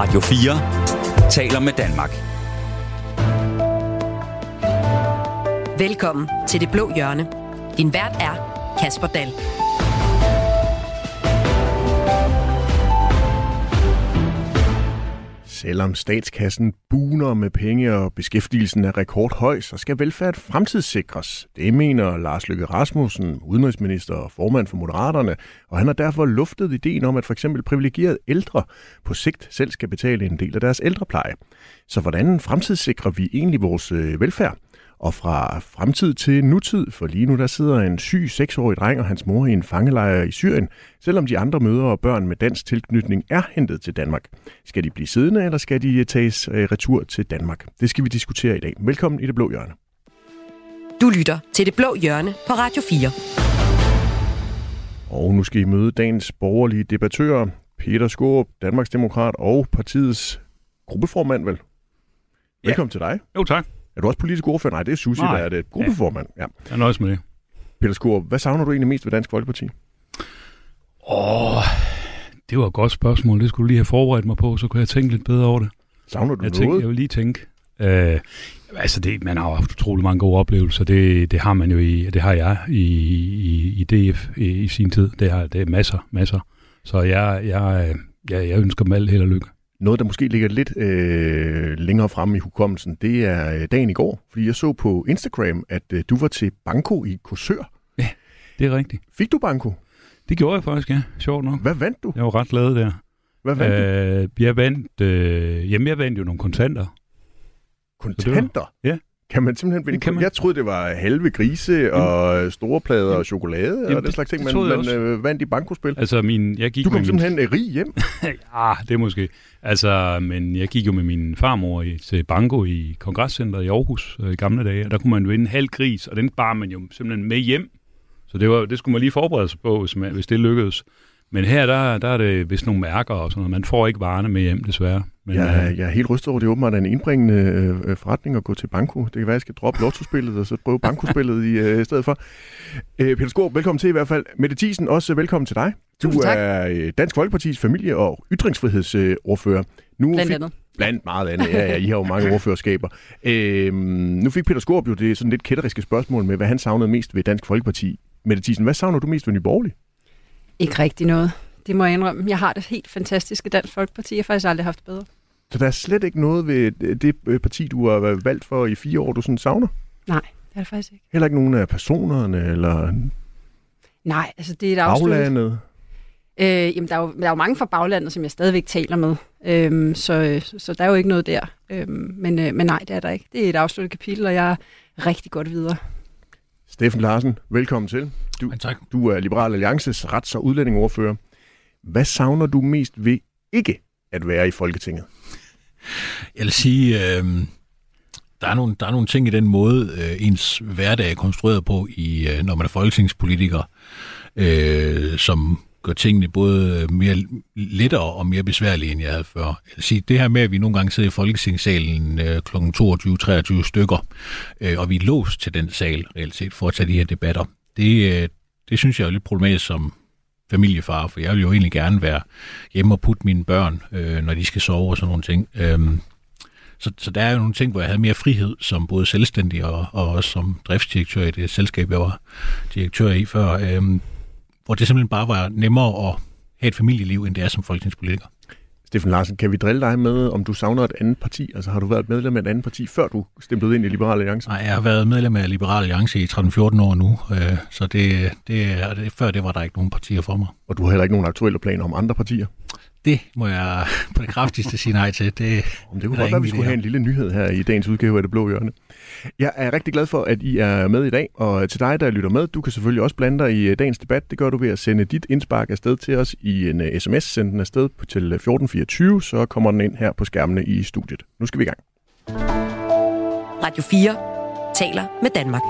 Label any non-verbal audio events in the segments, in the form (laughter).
Radio 4 taler med Danmark. Velkommen til Det Blå Hjørne. Din vært er Kasper Dahl. Selvom statskassen buner med penge og beskæftigelsen er rekordhøj, så skal velfærd fremtidssikres. Det mener Lars Løkke Rasmussen, udenrigsminister og formand for Moderaterne, og han har derfor luftet ideen om, at for eksempel privilegerede ældre på sigt selv skal betale en del af deres ældrepleje. Så hvordan fremtidssikrer vi egentlig vores øh, velfærd? Og fra fremtid til nutid, for lige nu der sidder en syg seksårig dreng og hans mor i en fangelejr i Syrien, selvom de andre mødre og børn med dansk tilknytning er hentet til Danmark. Skal de blive siddende, eller skal de tages øh, retur til Danmark? Det skal vi diskutere i dag. Velkommen i Det Blå Hjørne. Du lytter til Det Blå Hjørne på Radio 4. Og nu skal I møde dagens borgerlige debattører, Peter Skåb, Danmarksdemokrat og partiets gruppeformand, vel? Velkommen ja. til dig. Jo, tak. Er du også politisk ordfører? Nej, det er Susie, Nej. der er det. Gruppeformand. Ja. Jeg nøjes med det. Peter Skåb, hvad savner du egentlig mest ved Dansk Folkeparti? Åh, det var et godt spørgsmål. Det skulle du lige have forberedt mig på, så kunne jeg tænke lidt bedre over det. Savner du Jeg, noget? tænkte, jeg vil lige tænke. Øh, altså, det, man har jo haft utrolig mange gode oplevelser. Det, det har man jo i, det har jeg i, i, i DF i, i sin tid. Det har det er masser, masser. Så jeg, jeg, jeg, jeg ønsker dem alt held og lykke. Noget, der måske ligger lidt øh, længere fremme i hukommelsen, det er øh, dagen i går. Fordi jeg så på Instagram, at øh, du var til Banko i Korsør. Det er rigtigt. Fik du Banko? Det gjorde jeg faktisk, ja. Sjovt nok. Hvad vandt du? Jeg var ret glad der. Hvad vandt du? Øh, jeg vandt, øh, jamen jeg vandt jo nogle kontanter. Kontanter? Ja. Kan man simpelthen vinde? Det kan man. Jeg troede, det var halve grise og øh, store plader og chokolade og Jamen, den slags ting, man, man øh, vandt i bankospil. Altså min, jeg gik Du kom med min simpelthen øh, rig hjem. (laughs) Ja, det måske. Altså, men jeg gik jo med min farmor i, til Banco i Kongresscenteret i Aarhus øh, i gamle dage, og der kunne man vinde en halv gris, og den bar man jo simpelthen med hjem. Så det, var, det skulle man lige forberede sig på, hvis, man, hvis det lykkedes. Men her, der, der er det vist nogle mærker og sådan noget. Man får ikke varerne med hjem, desværre. Men, Jeg, øh, jeg er helt rystet over, det er åbenbart en indbringende øh, forretning at gå til banko. Det kan være, jeg skal droppe lottospillet og så prøve (laughs) bankospillet i, øh, i stedet for. Øh, Peter Skåb, velkommen til i hvert fald. Mette Thiesen, også velkommen til dig. Du Tusind tak. er øh, Dansk Folkepartis familie- og ytringsfrihedsordfører. Nu Blandt fik, andet. Blandt meget andet, ja, ja, I har jo mange ordførerskaber. Øh, nu fik Peter Skåb jo det sådan lidt kætteriske spørgsmål med, hvad han savnede mest ved Dansk Folkeparti. Mette Thiesen, hvad savner du mest ved Nye Borgerlige? Ikke rigtig noget. Det må jeg indrømme. Jeg har det helt fantastiske Dansk Folkeparti. Jeg har faktisk aldrig haft bedre. Så der er slet ikke noget ved det øh, parti, du har været valgt for i fire år, du sådan savner? Nej, det er det faktisk ikke. Heller ikke nogen af personerne, eller Nej, altså det er et afslut. baglandet? Øh, jamen, der er, jo, der er jo mange fra baglandet, som jeg stadigvæk taler med. Øhm, så, så der er jo ikke noget der. Øhm, men, øh, men nej, det er der ikke. Det er et afsluttet kapitel, og jeg er rigtig godt videre. Steffen Larsen, velkommen til. Du, Ja, tak. du er Liberal Alliances rets- og udlændingeordfører. Hvad savner du mest ved ikke at være i Folketinget? Jeg vil sige, øh, der, er nogle, der er nogle ting i den måde, øh, ens hverdag er konstrueret på, i, øh, når man er folketingspolitiker, øh, som gør tingene både mere lettere og mere besværlige, end jeg havde før. Jeg vil sige, det her med, at vi nogle gange sidder i Folketingssalen øh, kl. 22-23 stykker, øh, og vi er låst til den sal, reelt set, for at tage de her debatter, det, øh, det synes jeg er lidt problematisk som familiefar, for jeg vil jo egentlig gerne være hjemme og putte mine børn, øh, når de skal sove og sådan nogle ting. Øhm, så, så der er jo nogle ting, hvor jeg havde mere frihed som både selvstændig og, og også som driftsdirektør i det selskab, jeg var direktør i før, øhm, hvor det simpelthen bare var nemmere at have et familieliv, end det er som folketingspolitiker. Steffen Larsen, kan vi drille dig med, om du savner et andet parti? Altså har du været medlem af et andet parti, før du stemplede ind i Liberal Alliance? Nej, jeg har været medlem af Liberal Alliance i 13-14 år nu, øh, så det, det, det, før det var der ikke nogen partier for mig. Og du har heller ikke nogen aktuelle planer om andre partier? Det må jeg på det kraftigste sige nej til. Det, det kunne godt være, ingen vi skulle have en lille nyhed her i dagens udgave af Det Blå Hjørne. Jeg er rigtig glad for, at I er med i dag, og til dig, der lytter med, du kan selvfølgelig også blande dig i øh, dagens debat. Det gør du ved at sende dit indspark afsted til os i en øh, sms. Send den afsted på- til øh, 1424, så kommer den ind her på skærmene i studiet. Nu skal vi i gang. Radio 4 taler med Danmark.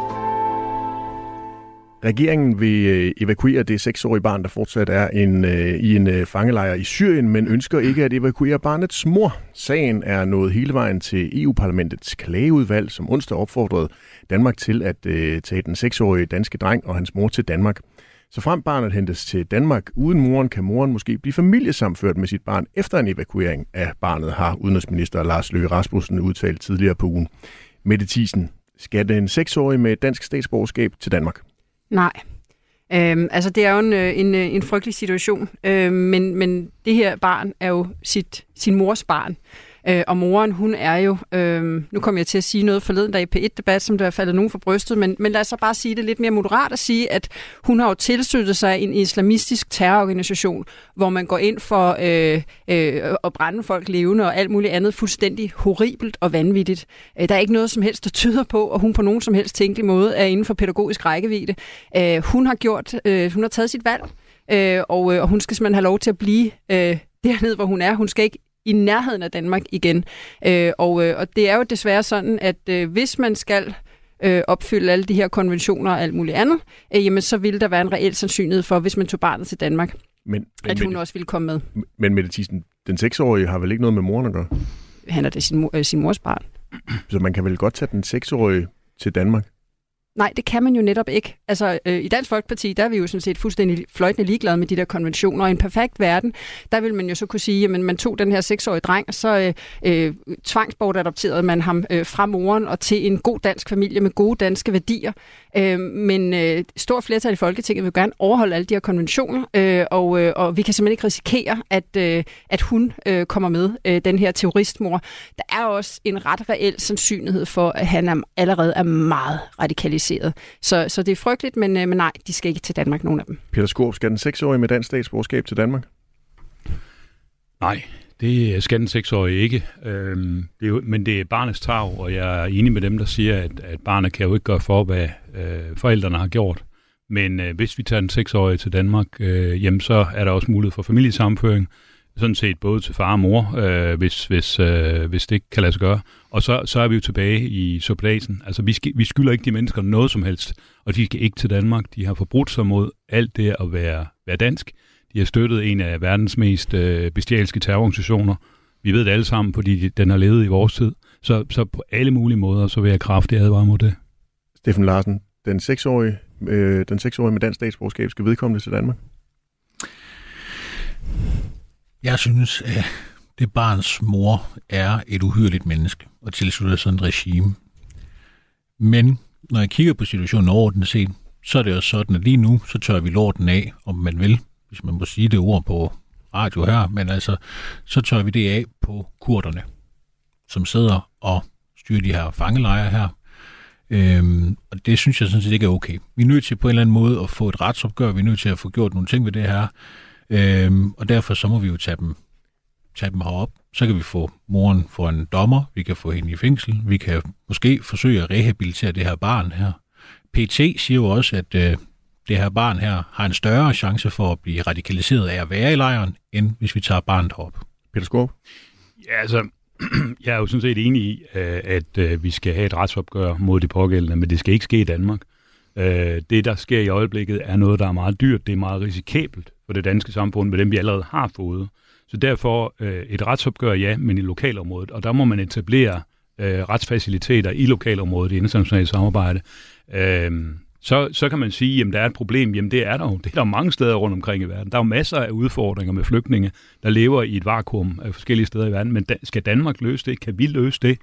Regeringen vil øh, evakuere det seksårige barn, der fortsat er en, øh, i en øh, fangelejr i Syrien, men ønsker ikke at evakuere barnets mor. Sagen er nået hele vejen til EU-parlamentets klageudvalg, som onsdag opfordrede Danmark til at øh, tage den seksårige danske dreng og hans mor til Danmark. Så frem barnet hentes til Danmark uden moren, kan moren måske blive familiesamført med sit barn efter en evakuering af barnet, har udenrigsminister Lars Løkke Rasmussen udtalt tidligere på ugen. Mette Thiesen, skal den seksårige med dansk statsborgerskab til Danmark? Nej. Øhm, altså, det er jo en, øh, en, øh, en frygtelig situation, øhm, men, men det her barn er jo sit, sin mors barn. Øh, og moren, hun er jo, øh, nu kommer jeg til at sige noget forleden dag i P1-debat, som der er faldet nogen for brystet, men, men lad os så bare sige det lidt mere moderat at sige, at hun har jo tilsluttet sig en islamistisk terrororganisation, hvor man går ind for øh, øh, at brænde folk levende og alt muligt andet fuldstændig horribelt og vanvittigt. Øh, der er ikke noget som helst, der tyder på, at hun på nogen som helst tænkelig måde er inden for pædagogisk rækkevidde. Øh, hun har gjort, øh, hun har taget sit valg, øh, og, øh, og hun skal simpelthen have lov til at blive øh, dernede, hvor hun er. Hun skal ikke i nærheden af Danmark igen. Øh, og, øh, og det er jo desværre sådan, at øh, hvis man skal øh, opfylde alle de her konventioner og alt muligt andet, øh, jamen så ville der være en reel sandsynlighed for, hvis man tog barnet til Danmark, men, men, at hun men, også ville komme med. Men Mette Thyssen, den seksårige har vel ikke noget med moren at gøre? Han er det sin, mor, øh, sin mors barn. Så man kan vel godt tage den seksårige til Danmark? Nej, det kan man jo netop ikke. Altså, øh, i Dansk Folkeparti, der er vi jo sådan set fuldstændig fløjtende ligeglade med de der konventioner. Og i en perfekt verden, der vil man jo så kunne sige, at man tog den her seksårige dreng, og så øh, øh, tvangsbortadopterede man ham øh, fra moren og til en god dansk familie med gode danske værdier. Øh, men øh, stor flertal i Folketinget vil gerne overholde alle de her konventioner, øh, og, øh, og vi kan simpelthen ikke risikere, at, øh, at hun øh, kommer med, øh, den her terroristmor. Der er også en ret reel sandsynlighed for, at han er, allerede er meget radikaliseret. Så, så det er frygteligt, men, øh, men nej, de skal ikke til Danmark, nogen af dem. Peter Skorp, skal den seksårige med dansk statsborgerskab til Danmark? Nej, det skal den seksårige ikke. Øhm, det er jo, men det er barnets tag, og jeg er enig med dem, der siger, at, at barnet kan jo ikke gøre for, hvad øh, forældrene har gjort. Men øh, hvis vi tager den seksårige til Danmark, øh, jamen så er der også mulighed for familiesamføring. Sådan set både til far og mor, øh, hvis, hvis, øh, hvis det ikke kan lade sig gøre. Og så, så er vi jo tilbage i subladsen. Altså vi, skal, vi skylder ikke de mennesker noget som helst, og de skal ikke til Danmark. De har forbrudt sig mod alt det at være, være dansk. De har støttet en af verdens mest øh, bestialske terrororganisationer. Vi ved det alle sammen, fordi den har levet i vores tid. Så, så på alle mulige måder, så vil jeg kraftigt advare mod det. Steffen Larsen, den seksårige, øh, den seksårige med dansk statsborgerskab skal vedkommende til Danmark? Jeg synes, at det barns mor er et uhyrligt menneske og tilslutter sådan et regime. Men når jeg kigger på situationen overordnet set, så er det jo sådan, at lige nu, så tør vi lorten af, om man vil, hvis man må sige det ord på radio her, men altså, så tør vi det af på kurderne, som sidder og styrer de her fangelejre her. Øhm, og det synes jeg sådan set ikke er okay. Vi er nødt til på en eller anden måde at få et retsopgør, vi er nødt til at få gjort nogle ting ved det her, øhm, og derfor så må vi jo tage dem, tage dem herop. Så kan vi få moren for en dommer, vi kan få hende i fængsel, vi kan måske forsøge at rehabilitere det her barn her. PT siger jo også, at øh, det her barn her har en større chance for at blive radikaliseret af at være i lejren, end hvis vi tager barnet op. Peter Skov? Ja, altså, (clears throat) jeg er jo sådan set enig i, øh, at øh, vi skal have et retsopgør mod de pågældende, men det skal ikke ske i Danmark. Øh, det, der sker i øjeblikket, er noget, der er meget dyrt. Det er meget risikabelt for det danske samfund med dem, vi allerede har fået. Så derfor øh, et retsopgør, ja, men i lokalområdet. Og der må man etablere øh, retsfaciliteter i lokalområdet i internationalt samarbejde øh, så, så kan man sige, at der er et problem. Jamen det er der jo. Det er der mange steder rundt omkring i verden. Der er jo masser af udfordringer med flygtninge, der lever i et vakuum af forskellige steder i verden. Men da, skal Danmark løse det? Kan vi løse det?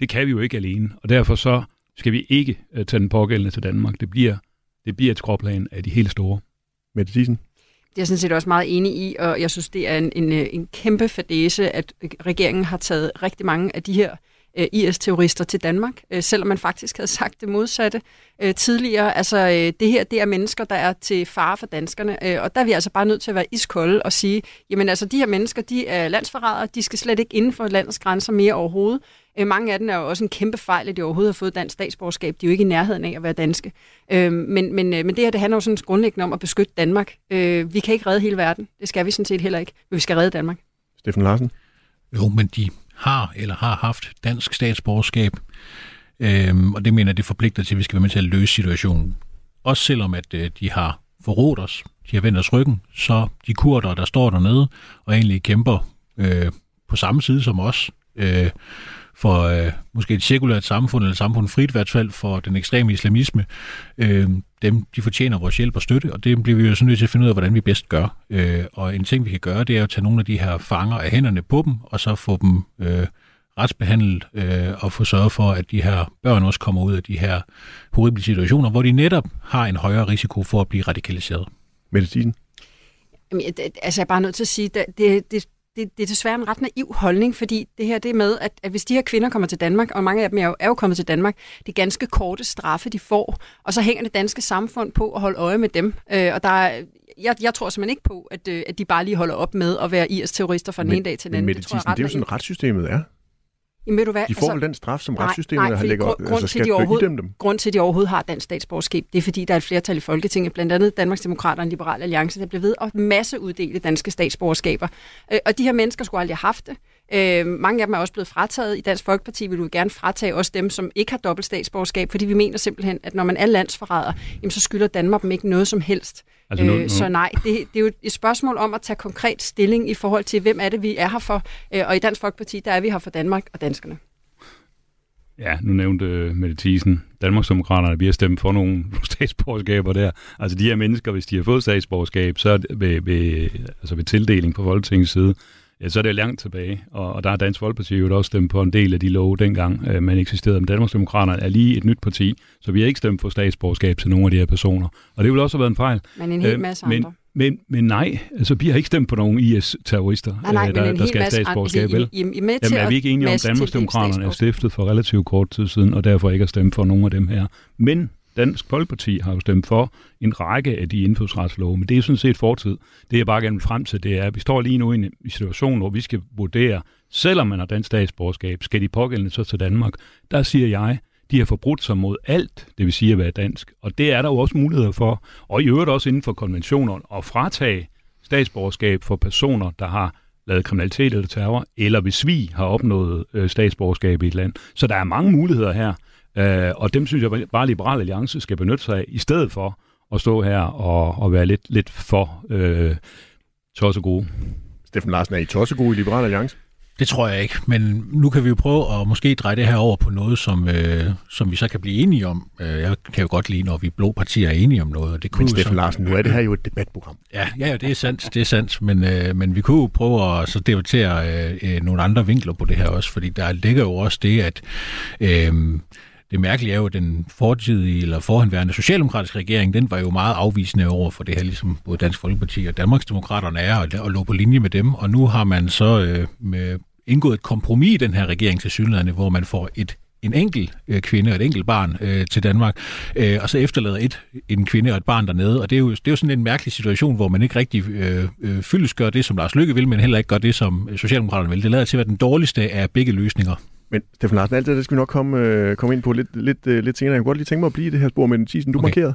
Det kan vi jo ikke alene. Og derfor så skal vi ikke øh, tage den pågældende til Danmark. Det bliver, det bliver et skråplan af de helt store. Mette Thiesen? Det er jeg sådan set også meget enig i, og jeg synes, det er en, en, øh, en kæmpe fadese, at regeringen har taget rigtig mange af de her øh, IS-terrorister til Danmark, øh, selvom man faktisk havde sagt det modsatte øh, tidligere. Altså, øh, det her, det er mennesker, der er til fare for danskerne, øh, og der er vi altså bare nødt til at være iskolde og sige, jamen altså, de her mennesker, de er landsforrædere, de skal slet ikke inden for landets grænser mere overhovedet. Øh, mange af dem er jo også en kæmpe fejl, at de overhovedet har fået dansk statsborgerskab. De er jo ikke i nærheden af at være danske. Øh, men, men, øh, men det her, det handler jo sådan grundlæggende om at beskytte Danmark. Øh, vi kan ikke redde hele verden. Det skal vi sådan set heller ikke, men vi skal redde Danmark. Steffen Larsen? Jo, men de har eller har haft dansk statsborgerskab. Øhm, og det mener det forpligter til, at vi skal være med til at løse situationen. Også selvom at øh, de har forrådt os, de har vendt os ryggen, så de kurder, der står dernede og egentlig kæmper øh, på samme side som os, øh, for øh, måske et cirkulært samfund, eller samfund frit i hvert fald for den ekstreme islamisme, øh, dem, de fortjener vores hjælp og støtte, og det bliver vi jo så nødt til at finde ud af, hvordan vi bedst gør. Øh, og en ting, vi kan gøre, det er at tage nogle af de her fanger af hænderne på dem, og så få dem øh, retsbehandlet øh, og få sørget for, at de her børn også kommer ud af de her horrible situationer, hvor de netop har en højere risiko for at blive radikaliseret. Thiesen? Jamen, altså, jeg er bare nødt til at sige, at det, det, det, det er desværre en ret naiv holdning, fordi det her det med, at, at hvis de her kvinder kommer til Danmark, og mange af dem er jo, er jo kommet til Danmark, det er ganske korte straffe, de får, og så hænger det danske samfund på at holde øje med dem. Øh, og der er, jeg, jeg tror simpelthen ikke på, at, øh, at de bare lige holder op med at være IS-terrorister fra den men, ene dag til den anden. Men det, tror jeg, det er jo sådan, retssystemet er. Jamen, ved du hvad? De får altså, den straf, som nej, retssystemet har lægger grund, altså, skal til de overhovedet, dem. Grund til, at de overhovedet har dansk statsborgerskab, det er fordi, der er et flertal i Folketinget, blandt andet Danmarksdemokraterne og Liberal Alliance, der bliver ved at masse uddele danske statsborgerskaber. Øh, og de her mennesker skulle aldrig have haft det. Øh, mange af dem er også blevet frataget. I Dansk Folkeparti vil du gerne fratage også dem, som ikke har dobbelt statsborgerskab, fordi vi mener simpelthen, at når man er landsforræder, jamen, så skylder Danmark dem ikke noget som helst. Altså nu, nu. Øh, så nej, det, det er jo et spørgsmål om at tage konkret stilling i forhold til, hvem er det, vi er her for. Øh, og i Dansk Folkeparti, der er vi her for Danmark og danskerne. Ja, nu nævnte uh, Mette Thiesen, Danmarksdemokraterne, vi har stemt for (laughs) nogle statsborgerskaber der. Altså de her mennesker, hvis de har fået statsborgerskab, så ved, ved, altså ved tildeling på Folketingets side, ja, så er det langt tilbage. Og, og der har Dansk Folkeparti jo også stemt på en del af de love dengang, uh, man eksisterede. Men Danmarksdemokraterne er lige et nyt parti, så vi har ikke stemt for statsborgerskab til nogle af de her personer. Og det vil også have været en fejl. Men en hel øh, masse men, andre. Men, men nej, altså vi har ikke stemt på nogen IS-terrorister, nej, nej, der, der skal have statsborgerskab, vel? I, I, I Jamen er vi ikke enige om, at Danmarksdemokraterne er stiftet for relativt kort tid siden, og derfor ikke har stemt for nogen af dem her. Men Dansk Folkeparti har jo stemt for en række af de indfødsretslove, men det er sådan set fortid. Det jeg bare gerne vil frem til, det er, at vi står lige nu i en situation, hvor vi skal vurdere, selvom man har dansk statsborgerskab, skal de pågældende så til Danmark? Der siger jeg, de har forbrudt sig mod alt, det vil sige at være dansk. Og det er der jo også muligheder for, og i øvrigt også inden for konventioner, at fratage statsborgerskab for personer, der har lavet kriminalitet eller terror, eller hvis vi har opnået øh, statsborgerskab i et land. Så der er mange muligheder her, øh, og dem synes jeg bare Liberal Alliance skal benytte sig af, i stedet for at stå her og, og være lidt, lidt for øh, tossegode. Steffen Larsen, er I tossegode i Liberal Alliance? Det tror jeg ikke, men nu kan vi jo prøve at måske dreje det her over på noget, som, øh, som vi så kan blive enige om. Øh, jeg kan jo godt lide, når vi blå partier er enige om noget. Og det kunne men Steffen Larsen, nu er det her jo et debatprogram. Ja, ja det er sandt, det er sandt, men, øh, men vi kunne jo prøve at så debattere øh, øh, nogle andre vinkler på det her også, fordi der ligger jo også det, at øh, det mærkelige er jo, at den fortidige eller forhenværende socialdemokratiske regering, den var jo meget afvisende over for det her, ligesom både Dansk Folkeparti og Danmarksdemokraterne er, og, og lå på linje med dem. Og nu har man så øh, med indgået et kompromis i den her regering til synligheden, hvor man får et en enkelt øh, kvinde og et enkelt barn øh, til Danmark, øh, og så efterlader et, en kvinde og et barn dernede. Og det er jo, det er jo sådan en mærkelig situation, hvor man ikke rigtig øh, øh, fyldes gør det, som Lars Lykke vil, men heller ikke gør det, som Socialdemokraterne vil. Det lader til at være den dårligste af begge løsninger. Men Steffen Larsen, alt det, det skal vi nok komme, øh, komme ind på lidt, lidt, øh, lidt senere. Jeg kunne godt lige tænke mig at blive i det her spor med den tisen, du okay. markerede.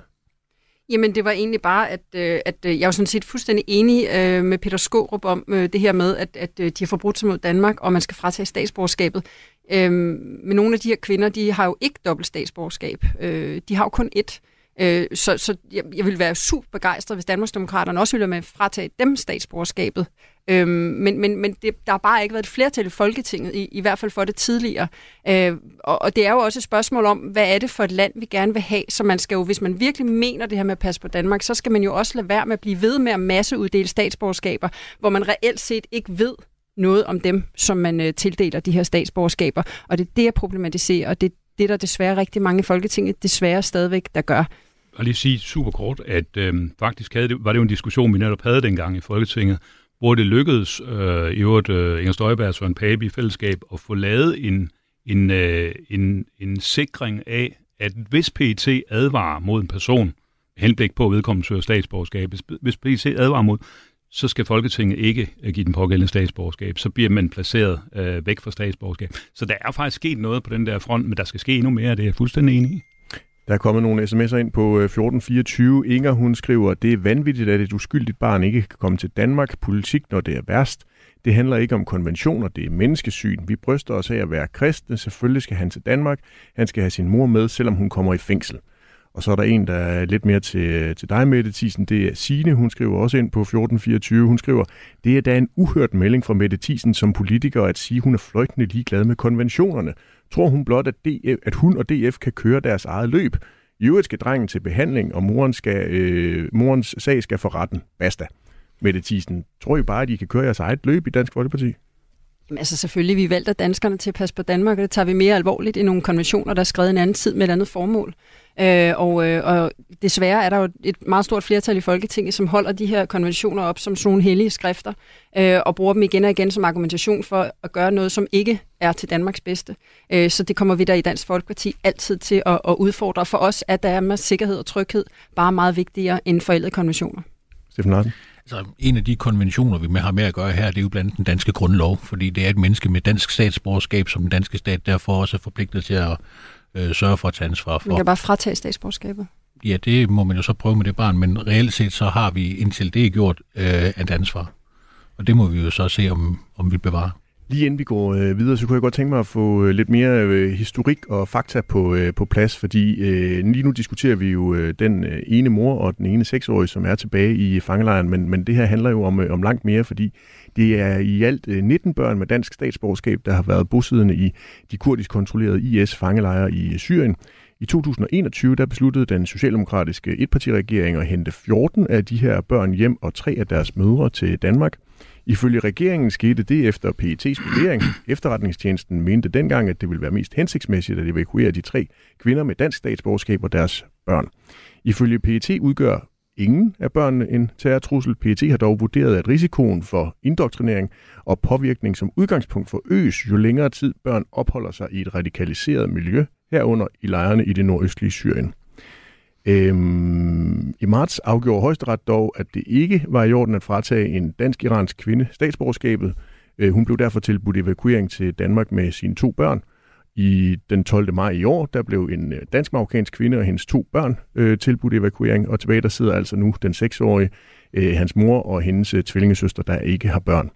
Jamen, det var egentlig bare, at, øh, at øh, jeg var sådan set fuldstændig enig øh, med Peter Skårup om øh, det her med, at, at øh, de har forbrudt sig mod Danmark, og man skal fratage statsborgerskabet. Øh, men nogle af de her kvinder, de har jo ikke dobbelt statsborgerskab. Øh, de har jo kun ét. Øh, Øh, så så jeg, jeg vil være super begejstret, hvis Danmarksdemokraterne også ville med fratage dem statsborgerskabet. Øh, men men, men det, der har bare ikke været et flertal i Folketinget, i, i hvert fald for det tidligere. Øh, og, og det er jo også et spørgsmål om, hvad er det for et land, vi gerne vil have? Så man skal jo, hvis man virkelig mener det her med at passe på Danmark, så skal man jo også lade være med at blive ved med at masseuddele statsborgerskaber, hvor man reelt set ikke ved noget om dem, som man øh, tildeler de her statsborgerskaber. Og det er det, jeg problematiserer, og det er det, der desværre rigtig mange i Folketinget desværre stadigvæk, der gør bare lige sige super kort, at øh, faktisk havde det, var det jo en diskussion, vi netop havde dengang i Folketinget, hvor det lykkedes øh, i øvrigt øh, Inger Støjberg og Søren Pape i fællesskab at få lavet en, en, øh, en, en sikring af, at hvis PET advarer mod en person, henblik på at vedkommende søger statsborgerskab, hvis, hvis PET advarer mod, så skal Folketinget ikke øh, give den pågældende statsborgerskab. Så bliver man placeret øh, væk fra statsborgerskab. Så der er faktisk sket noget på den der front, men der skal ske endnu mere, det er jeg fuldstændig enig i. Der er kommet nogle sms'er ind på øh, 1424. Inger, hun skriver, det er vanvittigt, at et uskyldigt barn ikke kan komme til Danmark. Politik, når det er værst. Det handler ikke om konventioner, det er menneskesyn. Vi bryster os af at være kristne. Selvfølgelig skal han til Danmark. Han skal have sin mor med, selvom hun kommer i fængsel. Og så er der en, der er lidt mere til, til dig, Mette Thiesen. Det er Signe. Hun skriver også ind på 1424. Hun skriver, det er da en uhørt melding fra Mette Thiesen som politiker at sige, hun er fløjtende ligeglad med konventionerne. Tror hun blot, at, DF, at hun og DF kan køre deres eget løb? I øvrigt skal drengen til behandling, og moren skal, øh, morens sag skal for retten. Basta. Mette Thiesen, tror I bare, at I kan køre jeres eget løb i Dansk Folkeparti? Jamen, altså selvfølgelig, vi valgte danskerne til at passe på Danmark, og det tager vi mere alvorligt i nogle konventioner, der er skrevet en anden tid med et andet formål. Øh, og, øh, og desværre er der jo et meget stort flertal i Folketinget, som holder de her konventioner op som sådan nogle hellige skrifter, øh, og bruger dem igen og igen som argumentation for at gøre noget, som ikke er til Danmarks bedste. Øh, så det kommer vi der i Dansk Folkeparti altid til at, at udfordre. For os at der er med sikkerhed og tryghed bare meget vigtigere end forældede konventioner. Steffen Larsen? Altså, en af de konventioner, vi har med at gøre her, det er jo blandt den danske grundlov, fordi det er et menneske med dansk statsborgerskab, som den danske stat derfor også er forpligtet til at øh, sørge for at tage ansvar for. Man kan bare fratage statsborgerskabet. Ja, det må man jo så prøve med det barn, men reelt set så har vi indtil det gjort øh, et ansvar. Og det må vi jo så se, om, om vi bevarer. Lige inden vi går øh, videre, så kunne jeg godt tænke mig at få øh, lidt mere øh, historik og fakta på, øh, på plads, fordi øh, lige nu diskuterer vi jo øh, den øh, ene mor og den ene seksårige, som er tilbage i fangelejren, men, men det her handler jo om, øh, om langt mere, fordi det er i alt øh, 19 børn med dansk statsborgerskab, der har været bosiddende i de kurdisk kontrollerede IS-fangelejre i øh, Syrien. I 2021 der besluttede den socialdemokratiske etpartiregering at hente 14 af de her børn hjem og tre af deres mødre til Danmark. Ifølge regeringen skete det efter PET's vurdering. Efterretningstjenesten mente dengang, at det ville være mest hensigtsmæssigt at evakuere de tre kvinder med dansk statsborgerskab og deres børn. Ifølge PET udgør ingen af børnene en terrortrussel. PET har dog vurderet, at risikoen for indoktrinering og påvirkning som udgangspunkt for øs, jo længere tid børn opholder sig i et radikaliseret miljø, herunder i lejrene i det nordøstlige Syrien. Øhm, I marts afgjorde højesteret dog, at det ikke var i orden at fratage en dansk-iransk kvinde statsborgerskabet. Øh, hun blev derfor tilbudt evakuering til Danmark med sine to børn. I den 12. maj i år, der blev en øh, dansk-marokkansk kvinde og hendes to børn øh, tilbudt evakuering, og tilbage der sidder altså nu den seksårige, øh, hans mor og hendes øh, tvillingesøster, der ikke har børn.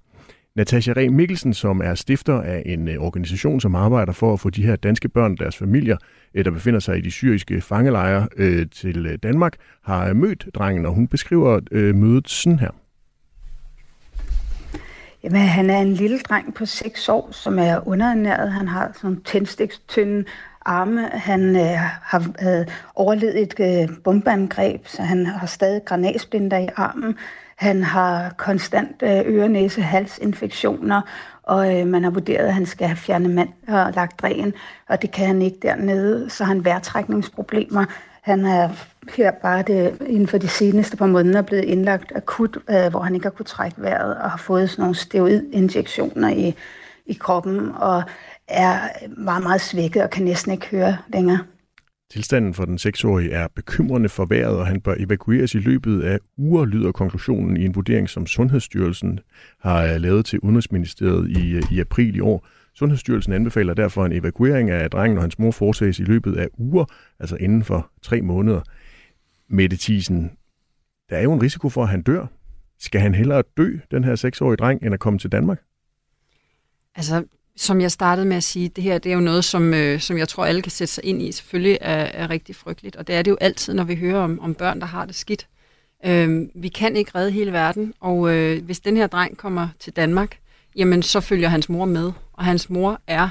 Natasha Reh Mikkelsen, som er stifter af en øh, organisation, som arbejder for at få de her danske børn og deres familier, øh, der befinder sig i de syriske fangelejre øh, til Danmark, har mødt drengen, og hun beskriver mødet sådan her. Jamen, han er en lille dreng på 6 år, som er underernæret. Han har sådan tændstikstynde arme. Han øh, har øh, overlevet et øh, bombeangreb, så han har stadig granatsplinter i armen. Han har konstant øh, øre-næse, halsinfektioner, og øh, man har vurderet, at han skal have fjernet mand og lagt dræn, og det kan han ikke dernede, så har han vejrtrækningsproblemer. Han er her bare det, inden for de seneste par måneder blevet indlagt akut, øh, hvor han ikke har kunnet trække vejret og har fået sådan nogle steroidinjektioner i, i kroppen og er meget, meget svækket og kan næsten ikke høre længere. Tilstanden for den seksårige er bekymrende forværret, og han bør evakueres i løbet af uger, lyder konklusionen i en vurdering, som Sundhedsstyrelsen har øh, lavet til Udenrigsministeriet i, øh, i april i år. Sundhedsstyrelsen anbefaler derfor en evakuering af drengen og hans mor foretages i løbet af uger, altså inden for tre måneder. Mette Thiesen, der er jo en risiko for, at han dør. Skal han hellere dø, den her seksårige dreng, end at komme til Danmark? Altså, som jeg startede med at sige, det her det er jo noget, som, øh, som jeg tror, alle kan sætte sig ind i. Selvfølgelig er, er rigtig frygteligt, og det er det jo altid, når vi hører om, om børn, der har det skidt. Øh, vi kan ikke redde hele verden, og øh, hvis den her dreng kommer til Danmark, jamen så følger hans mor med, og hans mor er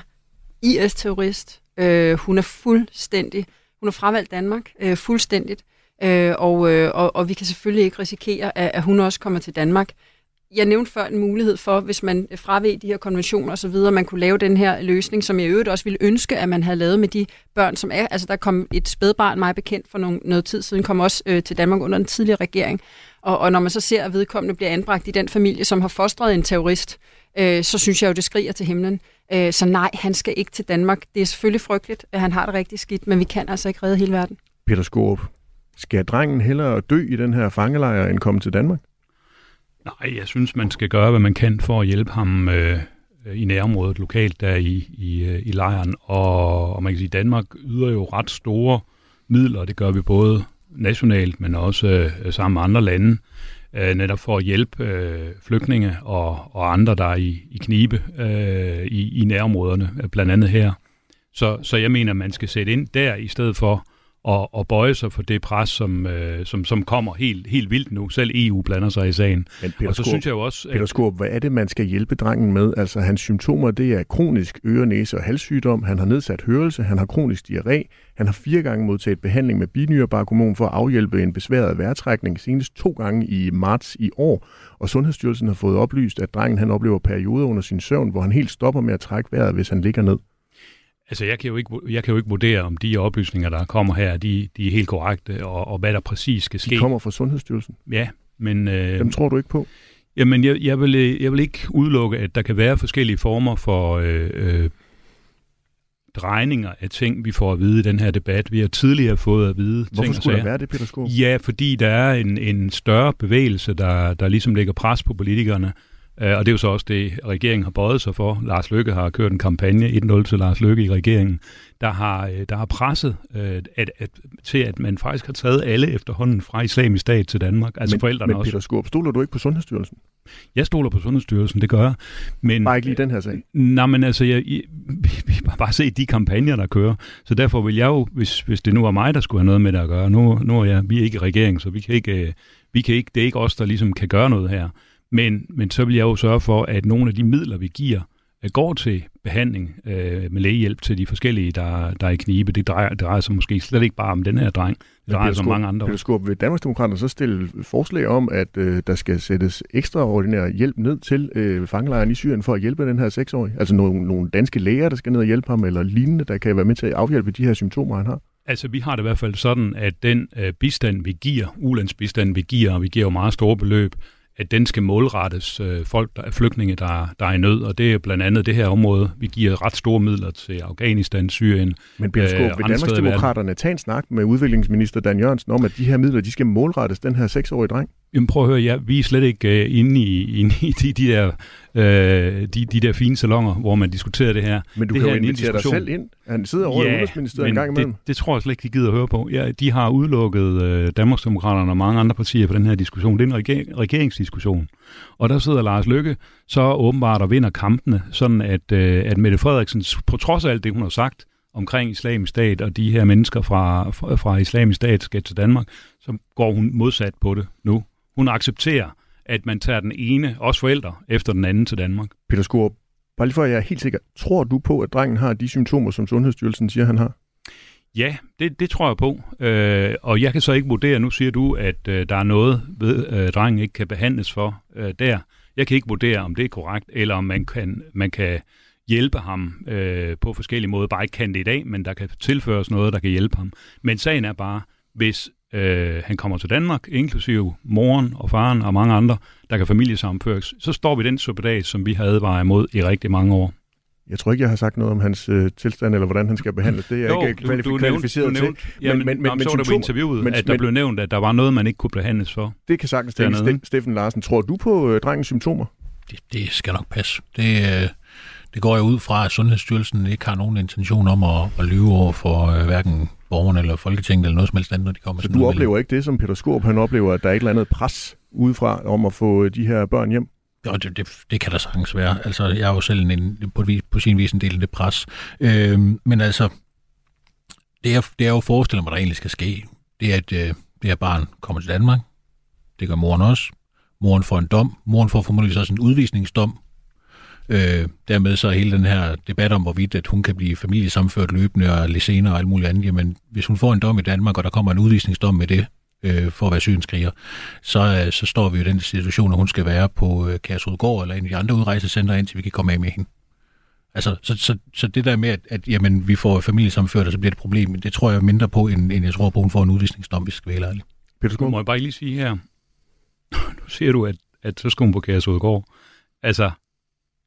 IS-terrorist. Øh, hun er fuldstændig, hun har fravalgt Danmark øh, fuldstændigt, øh, og, øh, og, og vi kan selvfølgelig ikke risikere, at, at hun også kommer til Danmark jeg nævnte før en mulighed for, hvis man fraved de her konventioner osv., man kunne lave den her løsning, som jeg i øvrigt også ville ønske, at man havde lavet med de børn, som er... Altså, der kom et spædbarn, mig bekendt for nogle, noget tid siden, kom også øh, til Danmark under den tidligere regering. Og, og når man så ser, at vedkommende bliver anbragt i den familie, som har fostret en terrorist, øh, så synes jeg jo, det skriger til himlen. Øh, så nej, han skal ikke til Danmark. Det er selvfølgelig frygteligt, at han har det rigtig skidt, men vi kan altså ikke redde hele verden. Peter Skorup, skal drengen hellere dø i den her fangelejr, end komme til Danmark? Nej, jeg synes, man skal gøre, hvad man kan for at hjælpe ham øh, i nærområdet lokalt der i, i, øh, i lejren. Og, og man kan sige, Danmark yder jo ret store midler, det gør vi både nationalt, men også øh, sammen med andre lande, øh, netop for at hjælpe øh, flygtninge og, og andre, der er i, i knibe øh, i, i nærområderne, blandt andet her. Så, så jeg mener, man skal sætte ind der, i stedet for at, at bøje sig for det pres, som, øh, som, som kommer helt, helt vildt nu. Selv EU blander sig i sagen. Men Peter og så Skaarup- synes jeg jo også... Peter Skorp, hvad er det, man skal hjælpe drengen med? Altså, hans symptomer, det er kronisk øre, næse og halssygdom. Han har nedsat hørelse, han har kronisk diarré. Han har fire gange modtaget behandling med binyrebarkhormon for at afhjælpe en besværet vejrtrækning, senest to gange i marts i år. Og Sundhedsstyrelsen har fået oplyst, at drengen han oplever perioder under sin søvn, hvor han helt stopper med at trække vejret, hvis han ligger ned. Altså, jeg kan, jo ikke, jeg kan jo ikke vurdere, om de oplysninger, der kommer her, de, de er helt korrekte, og, og hvad der præcis skal ske. De kommer fra Sundhedsstyrelsen. Ja, men... Øh, Dem tror du ikke på? Jamen, jeg, jeg, vil, jeg vil ikke udelukke, at der kan være forskellige former for øh, øh, drejninger af ting, vi får at vide i den her debat. Vi har tidligere fået at vide Hvorfor ting skulle der være det, Peter Skåb? Ja, fordi der er en, en større bevægelse, der, der ligesom lægger pres på politikerne. Øh, og det er jo så også det, regeringen har bøjet sig for. Lars Løkke har kørt en kampagne 1-0 til Lars Løkke i regeringen, der har, øh, der har presset øh, at, at, til, at man faktisk har taget alle efterhånden fra islamisk stat til Danmark. Altså men, forældrene men også. Peter Skåb, stoler du ikke på Sundhedsstyrelsen? Jeg stoler på Sundhedsstyrelsen, det gør jeg. Men, Bare ikke lige den her sag. Nej, men altså, jeg, jeg, (laughs) vi, har bare set de kampagner, der kører. Så derfor vil jeg jo, hvis, hvis det nu var mig, der skulle have noget med det at gøre, nu, nu er jeg, vi er ikke i regering, så vi kan ikke, vi kan ikke, det er ikke os, der ligesom kan gøre noget her. Men, men så vil jeg jo sørge for, at nogle af de midler, vi giver, øh, går til behandling øh, med lægehjælp til de forskellige, der, der er i knibe. Det drejer, det drejer sig måske slet ikke bare om den her dreng. Det drejer sig om mange andre. Peter Skåb, vil Danmarksdemokraterne så stille forslag om, at øh, der skal sættes ekstraordinær hjælp ned til øh, fangelejren i Syrien for at hjælpe den her seksårige? Altså nogle, nogle danske læger, der skal ned og hjælpe ham, eller lignende, der kan være med til at afhjælpe de her symptomer, han har? Altså, vi har det i hvert fald sådan, at den øh, bistand, vi giver, ulandsbistand, vi giver, og vi giver jo meget store beløb, at den skal målrettes øh, folk, der er flygtninge, der, der er i nød, og det er blandt andet det her område. Vi giver ret store midler til Afghanistan, Syrien, Men Peter Skåb, Øh, vil Danmarksdemokraterne tage en snak med udviklingsminister Dan Jørgensen om, at de her midler, de skal målrettes den her seksårige dreng? Jamen prøv at høre, ja, vi er slet ikke uh, inde i, inde i de, de, der, uh, de, de der fine salonger, hvor man diskuterer det her. Men du det kan her jo er invitere dig selv ind. Han sidder over i Udenrigsministeriet en gang imellem. det, det tror jeg slet ikke, de gider at høre på. Ja, de har udelukket uh, Danmarksdemokraterne og mange andre partier på den her diskussion. Det er en reger- regeringsdiskussion. Og der sidder Lars Løkke så åbenbart og vinder kampene, sådan at, uh, at Mette Frederiksen, på trods af alt det, hun har sagt, omkring islamisk stat og de her mennesker fra, fra, fra islamisk stat skal til Danmark, så går hun modsat på det nu. Hun accepterer, at man tager den ene, også forældre, efter den anden til Danmark. Peter Skåb, bare lige for at jeg er helt sikker. Tror du på, at drengen har de symptomer, som Sundhedsstyrelsen siger, han har? Ja, det, det tror jeg på. Øh, og jeg kan så ikke vurdere, nu siger du, at øh, der er noget ved, øh, drengen ikke kan behandles for øh, der. Jeg kan ikke vurdere, om det er korrekt, eller om man kan, man kan hjælpe ham øh, på forskellige måder. Bare ikke kan det i dag, men der kan tilføres noget, der kan hjælpe ham. Men sagen er bare, hvis øh, han kommer til Danmark, inklusive moren og faren og mange andre, der kan familiesammenføres, så står vi i den suppedag, som vi har advaret imod i rigtig mange år. Jeg tror ikke, jeg har sagt noget om hans øh, tilstand, eller hvordan han skal behandles. Det er jeg Jo, ikke kvalifi- du, du kvalificeret du nævnte, til. Jamen, men, men, men, så var det på interviewet, men, at der men, blev nævnt, at der var noget, man ikke kunne behandles for. Det kan sagtens. Ste- Steffen Larsen, tror du på øh, drengens symptomer? Det, det skal nok passe. Det, øh, det går jeg ud fra, at Sundhedsstyrelsen ikke har nogen intention om at, at lyve over for øh, hverken borgerne eller Folketinget eller noget som helst andet, når de kommer Så du oplever ikke det, som Peter Skorp han oplever, at der er et eller andet pres udefra om at få øh, de her børn hjem? Jo, det, det, det kan der sagtens være. Altså, jeg er jo selv en, på, på sin vis en del af det pres. Øhm, men altså, det er, det er jo forestiller mig, der egentlig skal ske. Det er, at øh, det her barn kommer til Danmark. Det gør moren også. Moren får en dom. Moren får formodentlig også en udvisningsdom. Øh, dermed så hele den her debat om, hvorvidt at hun kan blive familiesamført løbende og lidt senere og alt muligt andet. Jamen, hvis hun får en dom i Danmark, og der kommer en udvisningsdom med det, øh, for at være sygenskriger, så, øh, så står vi jo i den situation, at hun skal være på øh, Kærsrudgård eller en af de andre udrejsecentre, indtil vi kan komme af med hende. Altså, så, så, så det der med, at, at jamen, vi får familiesamført, og så bliver det et problem, det tror jeg mindre på, end, end jeg tror på, at hun får en udvisningsdom, hvis jeg skal være ærlig. Peter Nu Skåb? må jeg bare lige sige her, (laughs) nu ser du, at, at så skal hun på Kæresudgård. Altså,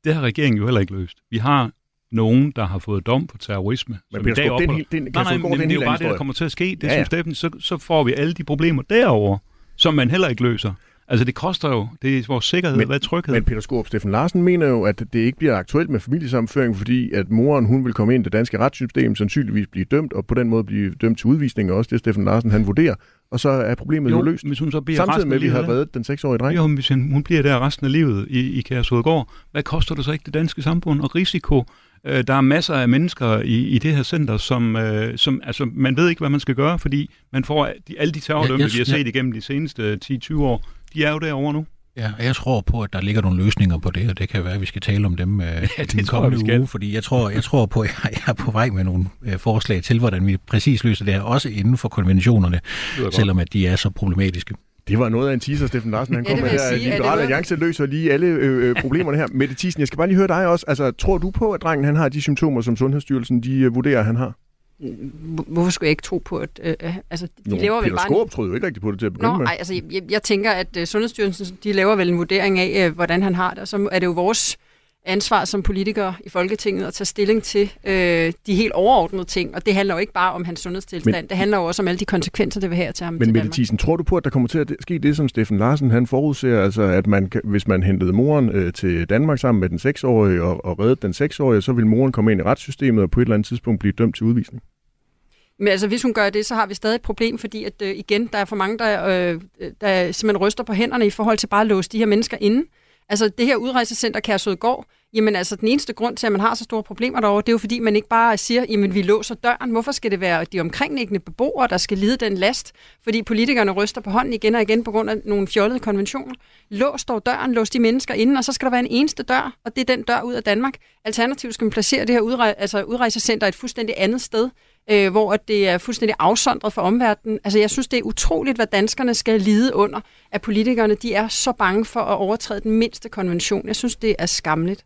det har regeringen jo heller ikke løst. Vi har nogen, der har fået dom på terrorisme. Men som i dag er opholder- helt- det er en- Nej, nej, men det er jo bare det, der kommer til at ske. Det Ja, ja, ja. Steffen, så, så får vi alle de problemer derover, som man heller ikke løser. Altså, det koster jo. Det er vores sikkerhed. Men- Hvad er tryghed? Men Peter Skorp, Steffen Larsen mener jo, at det ikke bliver aktuelt med familiesammenføring, fordi at moren hun vil komme ind i det danske retssystem, sandsynligvis blive dømt, og på den måde blive dømt til udvisning, og også det Steffen Larsen han vurderer. Og så er problemet jo, jo løst. hvis hun så bliver Samtidig med, at vi har reddet den seksårige dreng. Jo, men hvis hun bliver der resten af livet i, i Kærshovedgård, hvad koster det så ikke det danske samfund og risiko? Øh, der er masser af mennesker i, i det her center, som, øh, som altså, man ved ikke, hvad man skal gøre, fordi man får de, alle de terrordømte, Ja, vi har set igennem de seneste 10-20 år, de er jo derovre nu. Ja, og jeg tror på, at der ligger nogle løsninger på det, og det kan være, at vi skal tale om dem øh, (laughs) ja, den jeg, kommende skal. uge, fordi jeg tror, jeg tror på, at jeg er på vej med nogle øh, forslag til, hvordan vi præcis løser det her, også inden for konventionerne, selvom at de er så problematiske. Det var noget af en teaser, Steffen Larsen. Han Ja, kom det med her. jeg. Er Liberale noget- Alliance løser lige alle øh, øh, problemerne her. Mette Thiesen, jeg skal bare lige høre dig også. Altså, tror du på, at drengen han har de symptomer, som Sundhedsstyrelsen de, øh, vurderer, han har? Hvor- Hvorfor skulle jeg ikke tro på, at... Øh, altså, de Nå, laver vel bare... en- Skåb troede jo ikke rigtigt på det til at begynde Nå, med. ej, altså, jeg, jeg tænker, at uh, Sundhedsstyrelsen de laver vel en vurdering af, uh, hvordan han har det, og så er det jo vores ansvar som politikere i Folketinget at tage stilling til øh, de helt overordnede ting, og det handler jo ikke bare om hans sundhedstilstand, Men- det handler jo også om alle de konsekvenser, det vil have til ham Men Mette. Thiesen, tror du på, at der kommer til at ske det, som Steffen Larsen han forudser, altså at man, hvis man hentede moren øh, til Danmark sammen med den seksårige og, og reddede den seksårige, så vil moren komme ind i retssystemet og på et eller andet tidspunkt blive dømt til udvisning? Men altså, hvis hun gør det, så har vi stadig et problem, fordi at, øh, igen, der er for mange, der, øh, der simpelthen ryster på hænderne i forhold til bare at låse de her mennesker inde. Altså, det her udrejsecenter Kærsødgård, jamen altså, den eneste grund til, at man har så store problemer derovre, det er jo fordi, man ikke bare siger, jamen vi låser døren. Hvorfor skal det være de omkringliggende beboere, der skal lide den last? Fordi politikerne ryster på hånden igen og igen på grund af nogle fjollede konventioner. Lås dog døren, lås de mennesker inde, og så skal der være en eneste dør, og det er den dør ud af Danmark. Alternativt skal man placere det her udrej- altså udrejsecenter et fuldstændig andet sted, øh, hvor det er fuldstændig afsondret fra omverdenen. Altså, jeg synes, det er utroligt, hvad danskerne skal lide under, at politikerne de er så bange for at overtræde den mindste konvention. Jeg synes, det er skamligt.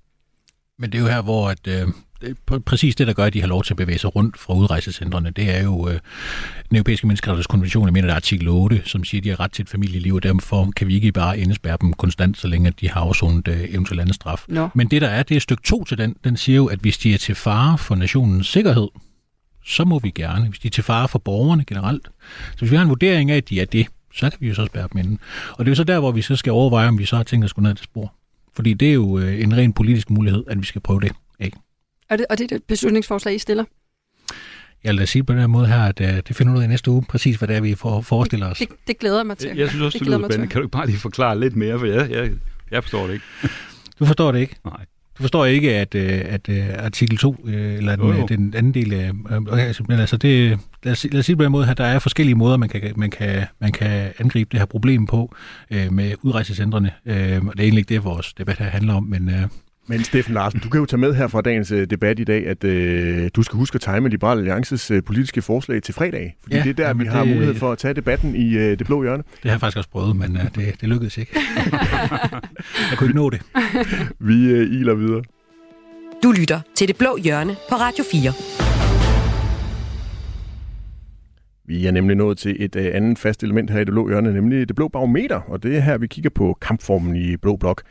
Men det er jo her, hvor at, øh, det er pr- præcis det, der gør, at de har lov til at bevæge sig rundt fra udrejsecentrene, det er jo øh, den europæiske menneskerettighedskonvention, jeg mener, det er artikel 8, som siger, at de har ret til et familieliv, og derfor kan vi ikke bare indespærre dem konstant, så længe de har afsonet øh, eventuelt anden straf. Nå. Men det, der er, det er stykke 2 til den. Den siger jo, at hvis de er til fare for nationens sikkerhed, så må vi gerne. Hvis de er til fare for borgerne generelt. Så hvis vi har en vurdering af, at de er det, så kan vi jo så spærre dem inde. Og det er jo så der, hvor vi så skal overveje, om vi så har tænkt os at gå ned til spor. Fordi det er jo øh, en ren politisk mulighed, at vi skal prøve det af. Og det, og det er det beslutningsforslag, I stiller? Jeg vil da sige på den her måde her, at øh, det finder ud af i næste uge, præcis hvad det er, vi får, forestiller os. Det, det glæder jeg mig til. Jeg synes også, det, glæder lyder spændende. Kan du ikke bare lige forklare lidt mere, for jeg, jeg, jeg forstår det ikke. Du forstår det ikke? Nej. Du forstår ikke, at, øh, at øh, artikel 2, øh, eller den, Jo, jo. den anden del af... Altså, men altså, det, lad, os, lad os sige på den måde, at der er forskellige måder, man kan, man kan, man kan angribe det her problem på øh, med udrejsecentrene. Øh, og det er egentlig ikke det, vores debat her handler om, men... Øh, Men Steffen Larsen, du kan jo tage med her fra dagens øh, debat i dag, at øh, du skal huske at time Liberal Alliances øh, politiske forslag til fredag. Fordi Ja, det er der, vi har det- mulighed for at tage debatten i øh, det blå hjørne. det har jeg faktisk også prøvet, men øh, det, det lykkedes ikke. (laughs) jeg kunne ikke nå det. Vi øh, iler videre. Du lytter til Det Blå Hjørne på Radio 4. Vi er nemlig nået til et øh, andet fast element her i det blå hjørne, nemlig det blå barometer, og det er her, vi kigger på kampformen i Blå Blok.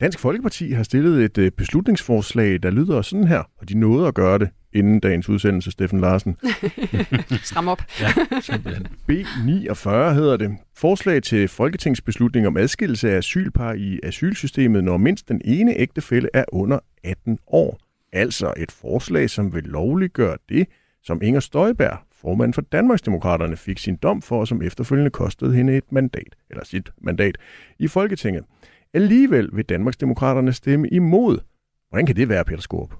Dansk Folkeparti har stillet et øh, beslutningsforslag, der lyder sådan her, og de nåede at gøre det inden dagens udsendelse, Steffen Larsen. (laughs) Stram op. Ja, simpelthen. (laughs) B49 hedder det. Forslag til folketingsbeslutning om adskillelse af asylpar i asylsystemet, når mindst den ene ægtefælle er under 18 år. Altså et forslag, som vil lovliggøre det, som Inger Støjberg, formand for Danmarksdemokraterne, fik sin dom for, og som efterfølgende kostede hende et mandat, eller sit mandat, i Folketinget. Alligevel vil Danmarksdemokraterne stemme imod. Hvordan kan det være, Peter Skorp?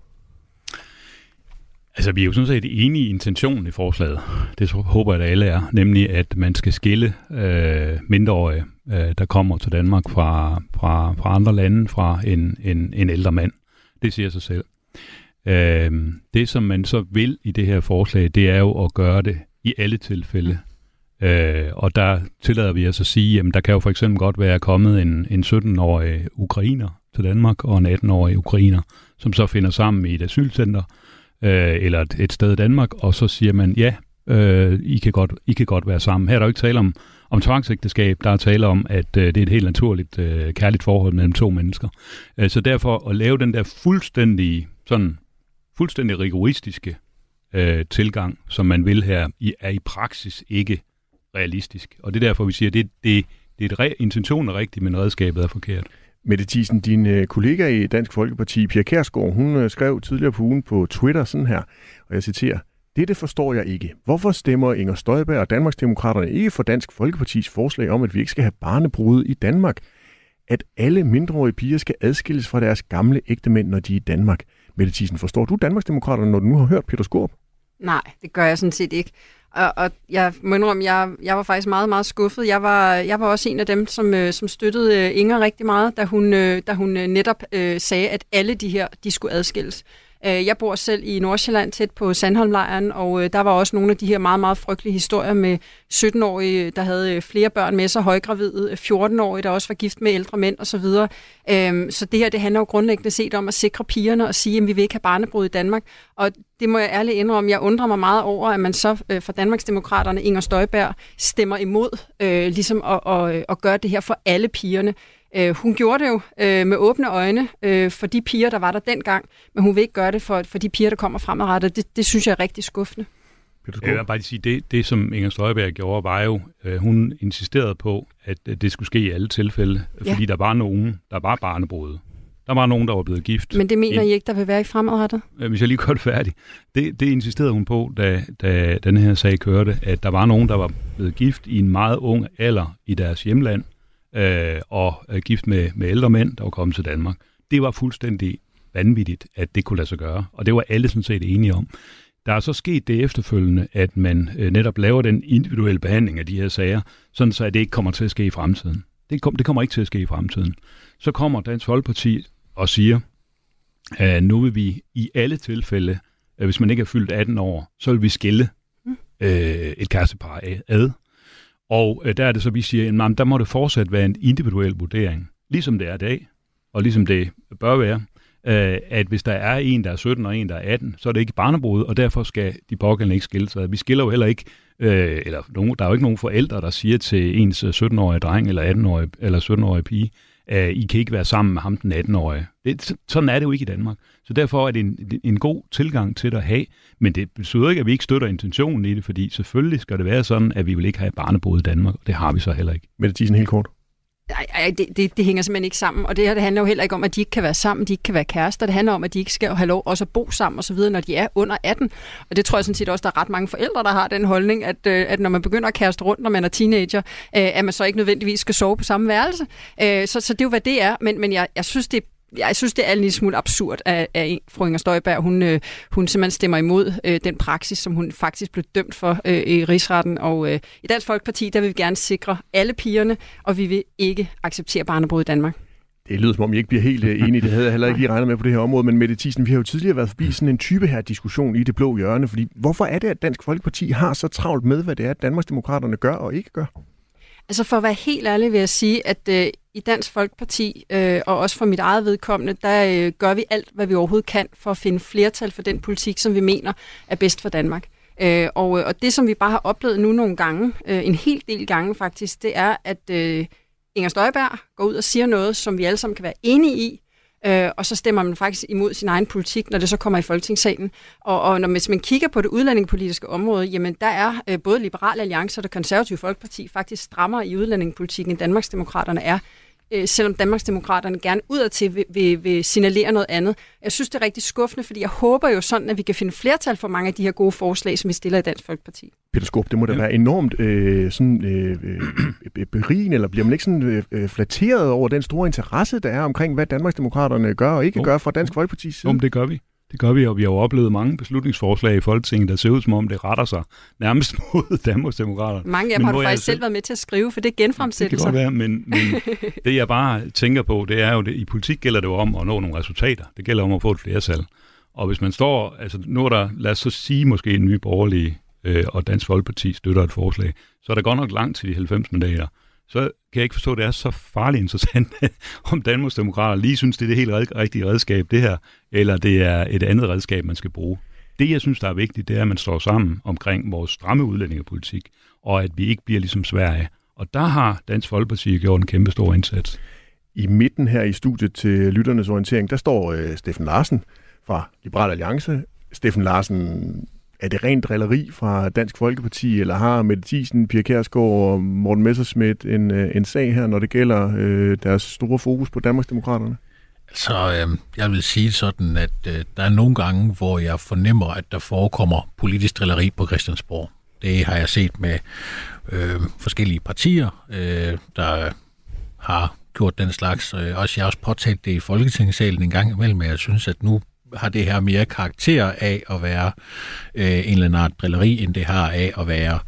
Altså, vi er jo sådan set enige i intentionen i forslaget. Det håber jeg, at alle er. Nemlig, at man skal skille øh, mindreårige, øh, der kommer til Danmark fra, fra, fra andre lande, fra en, en, en ældre mand. Det siger sig selv. Øh, det, som man så vil i det her forslag, det er jo at gøre det i alle tilfælde. Øh, og der tillader vi os at sige, at der kan jo for eksempel godt være kommet en, en 17-årig ukrainer til Danmark, og en 18-årig ukrainer, som så finder sammen i et asylcenter, øh, eller et, et sted i Danmark, og så siger man, ja, øh, I, kan godt, I kan godt være sammen. Her er der jo ikke tale om, om tvangsægteskab, der er tale om, at øh, det er et helt naturligt øh, kærligt forhold mellem to mennesker. Øh, så derfor at lave den der fuldstændig, sådan, fuldstændig rigoristiske øh, tilgang, som man vil her, i, er i praksis ikke realistisk. Og det er derfor, vi siger, at det, det, det er et re- intentionen er rigtig, men redskabet er forkert. Mette Thiesen, din øh, kollega i Dansk Folkeparti, Pia Kærsgaard, hun øh, skrev tidligere på ugen på Twitter sådan her, og jeg citerer, Dette forstår jeg ikke. Hvorfor stemmer Inger Støjberg og Danmarksdemokraterne ikke for Dansk Folkepartis forslag om, at vi ikke skal have barnebrud i Danmark? At alle mindreårige piger skal adskilles fra deres gamle ægtemænd, når de er i Danmark. Mette Thiesen, forstår du Danmarksdemokraterne, når du nu har hørt Peter Skorp? Nej, det gør jeg sådan set ikke. Og, og jeg må indrømme, jeg, jeg var faktisk meget, meget skuffet. Jeg var, jeg var også en af dem, som, øh, som støttede øh, Inger rigtig meget, da hun, øh, da hun øh, netop øh, sagde, at alle de her, de skulle adskilles. Øh, jeg bor selv i Nordsjælland, tæt på Sandholmlejren, og øh, der var også nogle af de her meget, meget frygtelige historier med 17-årige, der havde øh, flere børn med sig, højgravide, øh, 14-årige, der også var gift med ældre mænd osv. Så, øhm, så det her, det handler jo grundlæggende set om at sikre pigerne og sige, at vi vil ikke have barnebrud i Danmark. Og det må jeg ærligt indrømme, jeg undrer mig meget over, at man så fra Danmarksdemokraterne, Inger Støjberg, stemmer imod øh, ligesom at, at, at gøre det her for alle pigerne. Øh, hun gjorde det jo øh, med åbne øjne øh, for de piger, der var der dengang, men hun vil ikke gøre det for, for de piger, der kommer fremadrettet. Det, det synes jeg er rigtig skuffende. Jeg vil bare sige, det, det som Inger Støjberg gjorde, var jo, øh, hun insisterede på, at det skulle ske i alle tilfælde, ja. fordi der var nogen, der var barnebrud. Der var nogen, der var blevet gift. Men det mener I ikke, der vil være i fremadrettet? Øh, hvis jeg lige godt færdig. Det, det insisterede hun på, da, da den her sag kørte, at der var nogen, der var blevet gift i en meget ung alder i deres hjemland, øh, og gift med, med ældre mænd, der var kommet til Danmark. Det var fuldstændig vanvittigt, at det kunne lade sig gøre, og det var alle sådan set enige om. Der er så sket det efterfølgende, at man øh, netop laver den individuelle behandling af de her sager, sådan så at det ikke kommer til at ske i fremtiden. Det, kom, det kommer ikke til at ske i fremtiden. Så kommer Dansk Folkeparti og siger, at nu vil vi i alle tilfælde, at hvis man ikke er fyldt 18 år, så vil vi skille mm. øh, et kærestepar ad. Og øh, der er det så, vi siger, at der må det fortsat være en individuel vurdering, ligesom det er i dag, og ligesom det bør være, øh, at hvis der er en, der er 17 og en, der er 18, så er det ikke barnebrud, og derfor skal de pågældende ikke skille sig. Vi skiller jo heller ikke, øh, eller nogen, der er jo ikke nogen forældre, der siger til ens øh, 17-årige dreng eller 18-årige eller 17-årige pige, at I kan ikke være sammen med ham den 18-årige. Det, sådan er det jo ikke i Danmark. Så derfor er det en, en god tilgang til det at have, men det betyder ikke, at vi ikke støtter intentionen i det, fordi selvfølgelig skal det være sådan, at vi vil ikke have barnebrud i Danmark, og det har vi så heller ikke. Mette Thiesen, helt kort. Nej, det, det, det hænger simpelthen ikke sammen. Og det her det handler jo heller ikke om, at de ikke kan være sammen, de ikke kan være kærester. Det handler om, at de ikke skal have lov også at bo sammen osv., når de er under 18. Og det tror jeg sådan set også, der er ret mange forældre, der har den holdning, at, øh, at når man begynder at kaste rundt, når man er teenager, øh, at man så ikke nødvendigvis skal sove på samme værelse. Øh, så, så det er jo, hvad det er. Men, men jeg, jeg synes, det er jeg synes, det er en lille smule absurd, at, at fru Inger Støjberg, hun, øh, hun simpelthen stemmer imod øh, den praksis, som hun faktisk blev dømt for øh, i rigsretten. Og øh, i Dansk Folkeparti, der vil vi gerne sikre alle pigerne, og vi vil ikke acceptere barnebrud i Danmark. Det lyder som om, I ikke bliver helt øh, enige. Det havde jeg heller ikke lige regnet med på det her område. Men Mette Thiesen, vi har jo tidligere været forbi sådan en type her diskussion i det blå hjørne. Fordi hvorfor er det, at Dansk Folkeparti har så travlt med, hvad det er, at Danmarksdemokraterne gør og ikke gør? Altså for at være helt ærlig vil jeg sige, at øh, i Dansk Folkeparti, øh, og også for mit eget vedkommende, der øh, gør vi alt, hvad vi overhovedet kan for at finde flertal for den politik, som vi mener er bedst for Danmark. Øh, og, øh, og det, som vi bare har oplevet nu nogle gange, øh, en hel del gange faktisk, det er, at øh, Inger Støjberg går ud og siger noget, som vi alle sammen kan være enige i, øh, og så stemmer man faktisk imod sin egen politik, når det så kommer i Folketingssalen. Og, og når, hvis man kigger på det udlændingepolitiske område, jamen der er øh, både Liberal Alliance og det konservative Folkeparti faktisk strammere i udlændingepolitikken, end Danmarksdemokraterne er øh, selvom Danmarksdemokraterne gerne udadtil vil, vil, vil signalere noget andet. Jeg synes, det er rigtig skuffende, fordi jeg håber jo sådan, at vi kan finde flertal for mange af de her gode forslag, som vi stiller i Dansk Folkeparti. Peter Skåb, det må da ja. være enormt øh, sådan, øh, øh, berigende, eller bliver man ikke sådan øh, øh, flatteret over den store interesse, der er omkring, hvad Danmarksdemokraterne gør og ikke jo. gør fra Dansk Folkeparti's side? Jo, det gør vi. Det gør vi, og vi har jo oplevet mange beslutningsforslag i Folketinget, der ser ud som om, det retter sig nærmest (laughs) mod Danmarksdemokraterne. Mange af dem har du faktisk selv været med til at skrive, for det er genfremsættelser. Det kan godt være, men, men (laughs) det jeg bare tænker på, det er jo, det, i politik gælder det jo om at nå nogle resultater. Det gælder om at få et flertal. Og hvis man står, altså nu er der, lad os så sige måske en ny borgerlige øh, og Dansk Folkeparti støtter et forslag, så er der godt nok langt til de 90 mandater så kan jeg ikke forstå, at det er så farligt interessant, (laughs) om Danmarksdemokrater lige synes, det er det helt rigtige redskab, det her, eller det er et andet redskab, man skal bruge. Det, jeg synes, der er vigtigt, det er, at man står sammen omkring vores stramme udlændingepolitik, og at vi ikke bliver ligesom Sverige. Og der har Dansk Folkeparti gjort en kæmpe stor indsats. I midten her i studiet til lytternes orientering, der står øh, Steffen Larsen fra Liberal Alliance. Steffen Larsen, er det rent drilleri fra Dansk Folkeparti, eller har Mette Thiesen, Pia Kærsgaard og Morten Messerschmidt en, øh, en sag her, når det gælder øh, deres store fokus på Danmarksdemokraterne? Så øh, jeg vil sige sådan, at øh, der er nogle gange, hvor jeg fornemmer, at der forekommer politisk drilleri på Christiansborg. Det har jeg set med øh, forskellige partier, øh, der har gjort den slags. Øh, også jeg har også påtalt det i Folketingssalen en gang imellem, men jeg synes, at nu har det her mere karakter af at være øh, en eller anden art drilleri, end det har af at være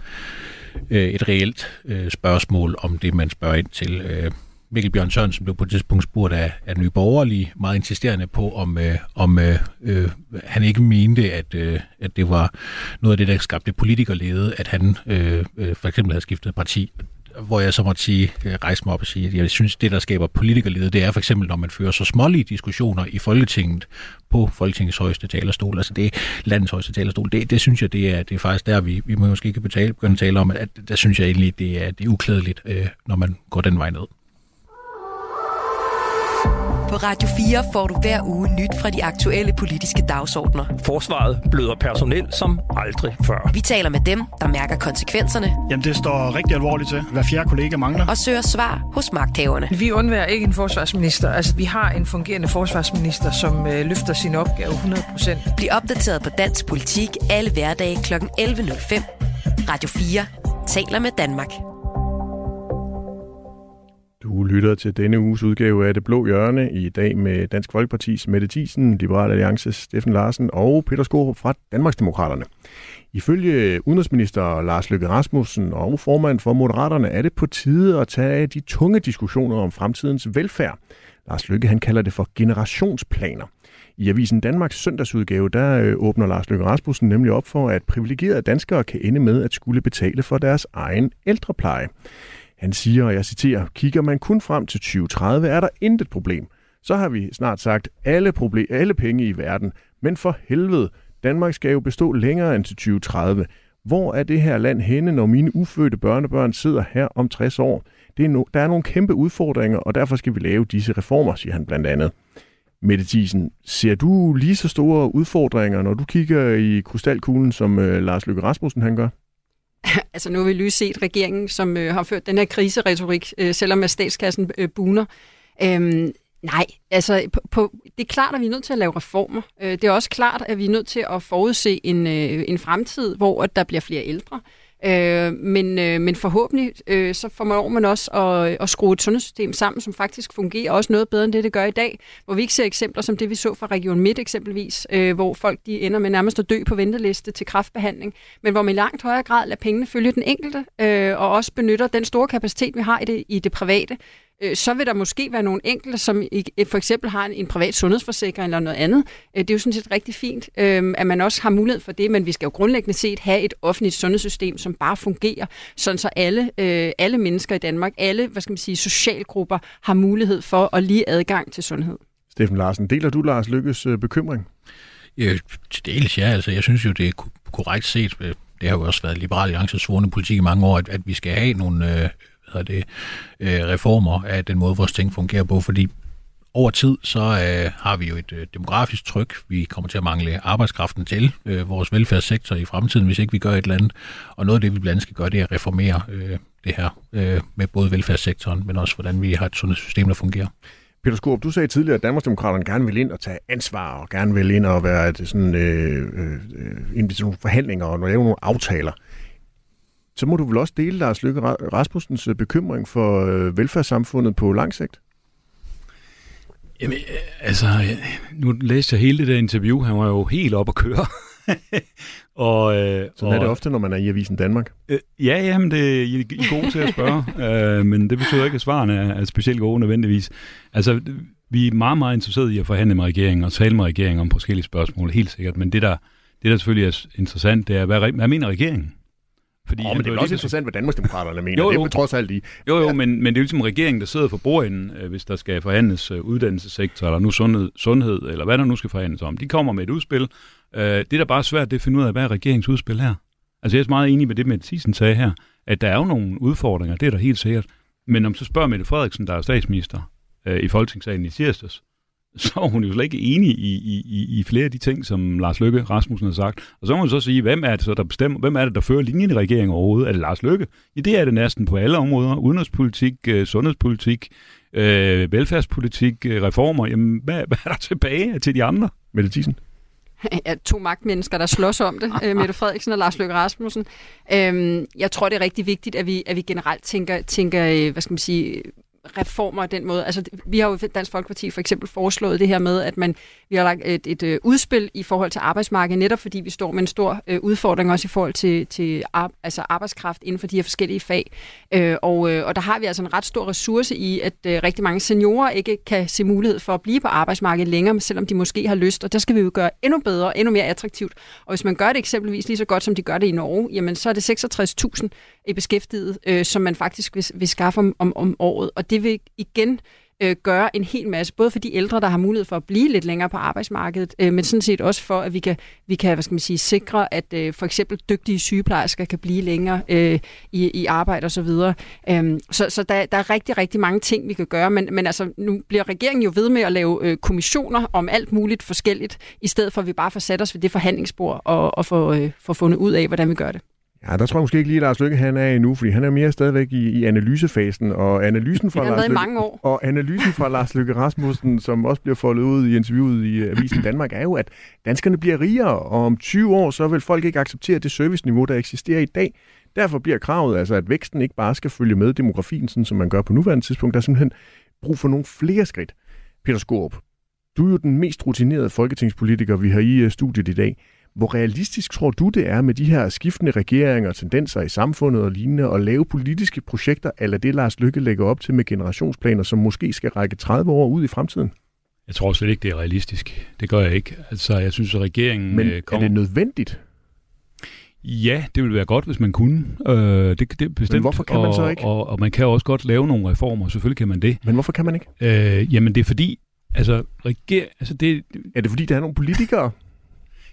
øh, et reelt øh, spørgsmål om det, man spørger ind til. Øh, Mikkel Bjørn Sørensen blev på et tidspunkt spurgt af, af Nye Borgerlige, meget insisterende på, om, øh, om øh, øh, han ikke mente, at, øh, at det var noget af det, der skabte politikerlede, at han øh, øh, for eksempel havde skiftet parti hvor jeg så måtte sige, øh, rejse mig op og sige, at jeg synes, det, der skaber politikerlede, det er for eksempel, når man fører så smålige diskussioner i Folketinget på Folketingets højeste talerstol, altså det er landets højeste talerstol, det, det synes jeg, det er, det er faktisk der, vi, vi må måske ikke betale, begynde at tale om, at der synes jeg egentlig, det er, det er uklædeligt, øh, når man går den vej ned. På Radio 4 får du hver uge nyt fra de aktuelle politiske dagsordner. Forsvaret bløder personel som aldrig før. Vi taler med dem, der mærker konsekvenserne. Jamen, det står rigtig alvorligt til. Hver fjerde kollega mangler. Og søger svar hos magthaverne. Vi undværer ikke en forsvarsminister. Altså, vi har en fungerende forsvarsminister, som øh, løfter sin opgave 100%. Bliv opdateret på dansk politik alle hverdage kl. 11.05. Radio 4 taler med Danmark. Du lytter til denne uges udgave af Det Blå Hjørne i dag med Dansk Folkepartis Mette Thiesen, Liberal Alliances Steffen Larsen og Peter Skorup fra Danmarksdemokraterne. Ifølge udenrigsminister Lars Løkke Rasmussen og formand for Moderaterne er det på tide at tage de tunge diskussioner om fremtidens velfærd. Lars Løkke han kalder det for generationsplaner. I Avisen Danmarks søndagsudgave, der øh, åbner Lars Løkke Rasmussen nemlig op for, at privilegerede danskere kan ende med at skulle betale for deres egen ældrepleje. Han siger, og jeg citerer, kigger man kun frem til 2030, er der intet problem. Så har vi snart sagt alle, proble- alle penge i verden. Men for helvede, Danmark skal jo bestå længere end til 2030. Hvor er det her land henne, når mine ufødte børnebørn sidder her om 60 år? Det er no, der er nogle kæmpe udfordringer, og derfor skal vi lave disse reformer, siger han blandt andet. Mette Thiesen, ser du lige så store udfordringer, når du kigger i krystalkuglen, som øh, Lars Løkke Rasmussen han gør? (laughs) altså nu har vi lige set regeringen, som øh, har ført den her kriseretorik, øh, selvom at statskassen øh, buner. Øhm, nej, altså på, på, det er klart, at vi er nødt til at lave reformer. Øh, det er også klart, at vi er nødt til at forudse en, øh, en fremtid, hvor at der bliver flere ældre. Øh, Øh, men, øh, men forhåbentlig øh, så får man også at, at skrue et sundhedssystem sammen, som faktisk fungerer også noget bedre end det, det gør i dag. Hvor vi ikke ser eksempler som det, vi så fra Region Midt eksempelvis, øh, hvor folk de ender med nærmest at dø på venteliste til kraftbehandling, men hvor man i langt højere grad lader pengene følge den enkelte, øh, og også benytter den store kapacitet, vi har i det, i det private, øh, så vil der måske være nogle enkelte, som for eksempel har en, en privat sundhedsforsikring eller noget andet. Øh, det er jo sådan set rigtig fint, øh, at man også har mulighed for det, men vi skal jo grundlæggende set have et offentligt sundhedssystem, som bare fungerer, sådan så alle, øh, alle mennesker i Danmark, alle hvad skal man sige, socialgrupper har mulighed for at lige adgang til sundhed. Steffen Larsen, deler du Lars Lykkes øh, bekymring? Ja, til dels ja. Altså, jeg synes jo, det er korrekt set. Det har jo også været Liberal Alliances svorende politik i mange år, at, at vi skal have nogle øh, hedder det, øh, reformer af den måde, vores ting fungerer på, fordi over tid, så øh, har vi jo et øh, demografisk tryk. Vi kommer til at mangle arbejdskraften til øh, vores velfærdssektor i fremtiden, hvis ikke vi gør et eller andet. Og noget af det, vi blandt andet skal gøre, det er at reformere øh, det her øh, med både velfærdssektoren, men også hvordan vi har et sundhedssystem, der fungerer. Peter Skorup, du sagde tidligere, at Danmarksdemokraterne gerne vil ind og tage ansvar, og gerne vil ind og være et, sådan, øh, øh, øh, nogle forhandlinger og lave nogle aftaler så må du vel også dele Lars Løkke Rasmussens øh, bekymring for øh, velfærdssamfundet på lang sigt? Jamen, øh, altså, nu læste jeg hele det der interview. Han var jo helt op at køre. (laughs) og, øh, Sådan og, er det ofte, når man er i Avisen Danmark. Øh, ja, jamen, det, I, I er gode til at spørge, (laughs) øh, men det betyder ikke, at svarene er, er specielt gode nødvendigvis. Altså, vi er meget, meget interesserede i at forhandle med regeringen og tale med regeringen om forskellige spørgsmål, helt sikkert. Men det, der, det, der selvfølgelig er interessant, det er, hvad, hvad mener regeringen? Fordi oh, men det er også interessant, hvad Danmarksdemokraterne mener. jo, jo. Det er trods alt i. Jo, jo, men, men det er jo ligesom regeringen, der sidder for bordenden, øh, hvis der skal forhandles øh, uddannelsessektor, eller nu sundhed, sundhed, eller hvad der nu skal forhandles om. De kommer med et udspil. Øh, det, der bare er svært, det er at finde ud af, hvad er regeringens udspil her? Altså, jeg er meget enig med det, Mette Thiesen sagde her, at der er jo nogle udfordringer, det er der helt sikkert. Men om så spørger Mette Frederiksen, der er statsminister, i Folketingssalen i tirsdags, (laughs) så er hun jo slet ikke enig i, i, i, i flere af de ting, som Lars Løkke Rasmussen har sagt. Og så må man så sige, hvem er det så, der bestemmer, hvem er det, der fører linjen i regeringen overhovedet? Er det Lars Løkke? Ja, det er det næsten på alle områder. Udenrigspolitik, øh, sundhedspolitik, øh, velfærdspolitik, øh, reformer. Jamen, hvad, hvad er der tilbage til de andre? Mette Thyssen? ja, to magtmennesker, der slås om det, øh, Mette Frederiksen og Lars Løkke Rasmussen. Øhm, jeg tror, det er rigtig vigtigt, at vi, at vi generelt tænker, tænker øh, hvad skal man sige, reformer af den måde. Altså, vi har jo Dansk Folkeparti for eksempel foreslået det her med, at man, vi har lagt et, et, øh, udspil i forhold til arbejdsmarkedet, netop fordi vi står med en stor øh, udfordring også i forhold til, til ar, altså arbejdskraft inden for de her forskellige fag. Øh, og, øh, og der har vi altså en ret stor ressource i, at øh, rigtig mange seniorer ikke kan se mulighed for at blive på arbejdsmarkedet længere, selvom de måske har lyst. Og der skal vi jo gøre endnu bedre, endnu mere attraktivt. Og hvis man gør det eksempelvis lige så godt, som de gør det i Norge, jamen så er det 66.000 i beskæftiget, øh, som man faktisk vil, vil skaffe om, om, om året. Og det vil igen øh, gøre en hel masse, både for de ældre, der har mulighed for at blive lidt længere på arbejdsmarkedet, øh, men sådan set også for, at vi kan, vi kan hvad skal man sige, sikre, at øh, for eksempel dygtige sygeplejersker kan blive længere øh, i, i arbejde osv. Så, videre. øh, så, så der, der er rigtig, rigtig mange ting, vi kan gøre, men, men altså, nu bliver regeringen jo ved med at lave øh, kommissioner om alt muligt forskelligt, i stedet for at vi bare får sat os ved det forhandlingsbord og, og få, øh, få fundet ud af, hvordan vi gør det. Ja, der tror jeg måske ikke lige, at Lars Lykke han er endnu, fordi han er mere stadigvæk i, i analysefasen, og analysen fra, Lars Lykke, mange år. og analysen fra Lars Lykke Rasmussen, som også bliver foldet ud i interviewet i Avisen Danmark, er jo, at danskerne bliver rigere, og om 20 år, så vil folk ikke acceptere det serviceniveau, der eksisterer i dag. Derfor bliver kravet altså, at væksten ikke bare skal følge med demografien, sådan som man gør på nuværende tidspunkt. Der er simpelthen brug for nogle flere skridt. Peter Skorup, du er jo den mest rutinerede folketingspolitiker, vi har i øh, studiet i dag. Hvor realistisk tror du, det er med de her skiftende regeringer og tendenser i samfundet og lignende, at lave politiske projekter, eller det Lars Lykke lægger op til med generationsplaner, som måske skal række 30 år ud i fremtiden? Jeg tror slet ikke, det er realistisk. Det gør jeg ikke. Altså, jeg synes, at regeringen... Men kommer... er det nødvendigt? Ja, det ville være godt, hvis man kunne. Øh, det, det bestemt. Men hvorfor kan man så ikke? Og, og, og man kan også godt lave nogle reformer, selvfølgelig kan man det. Men hvorfor kan man ikke? Øh, jamen, det er fordi, altså, reger, altså det, er det fordi, der er nogle politikere,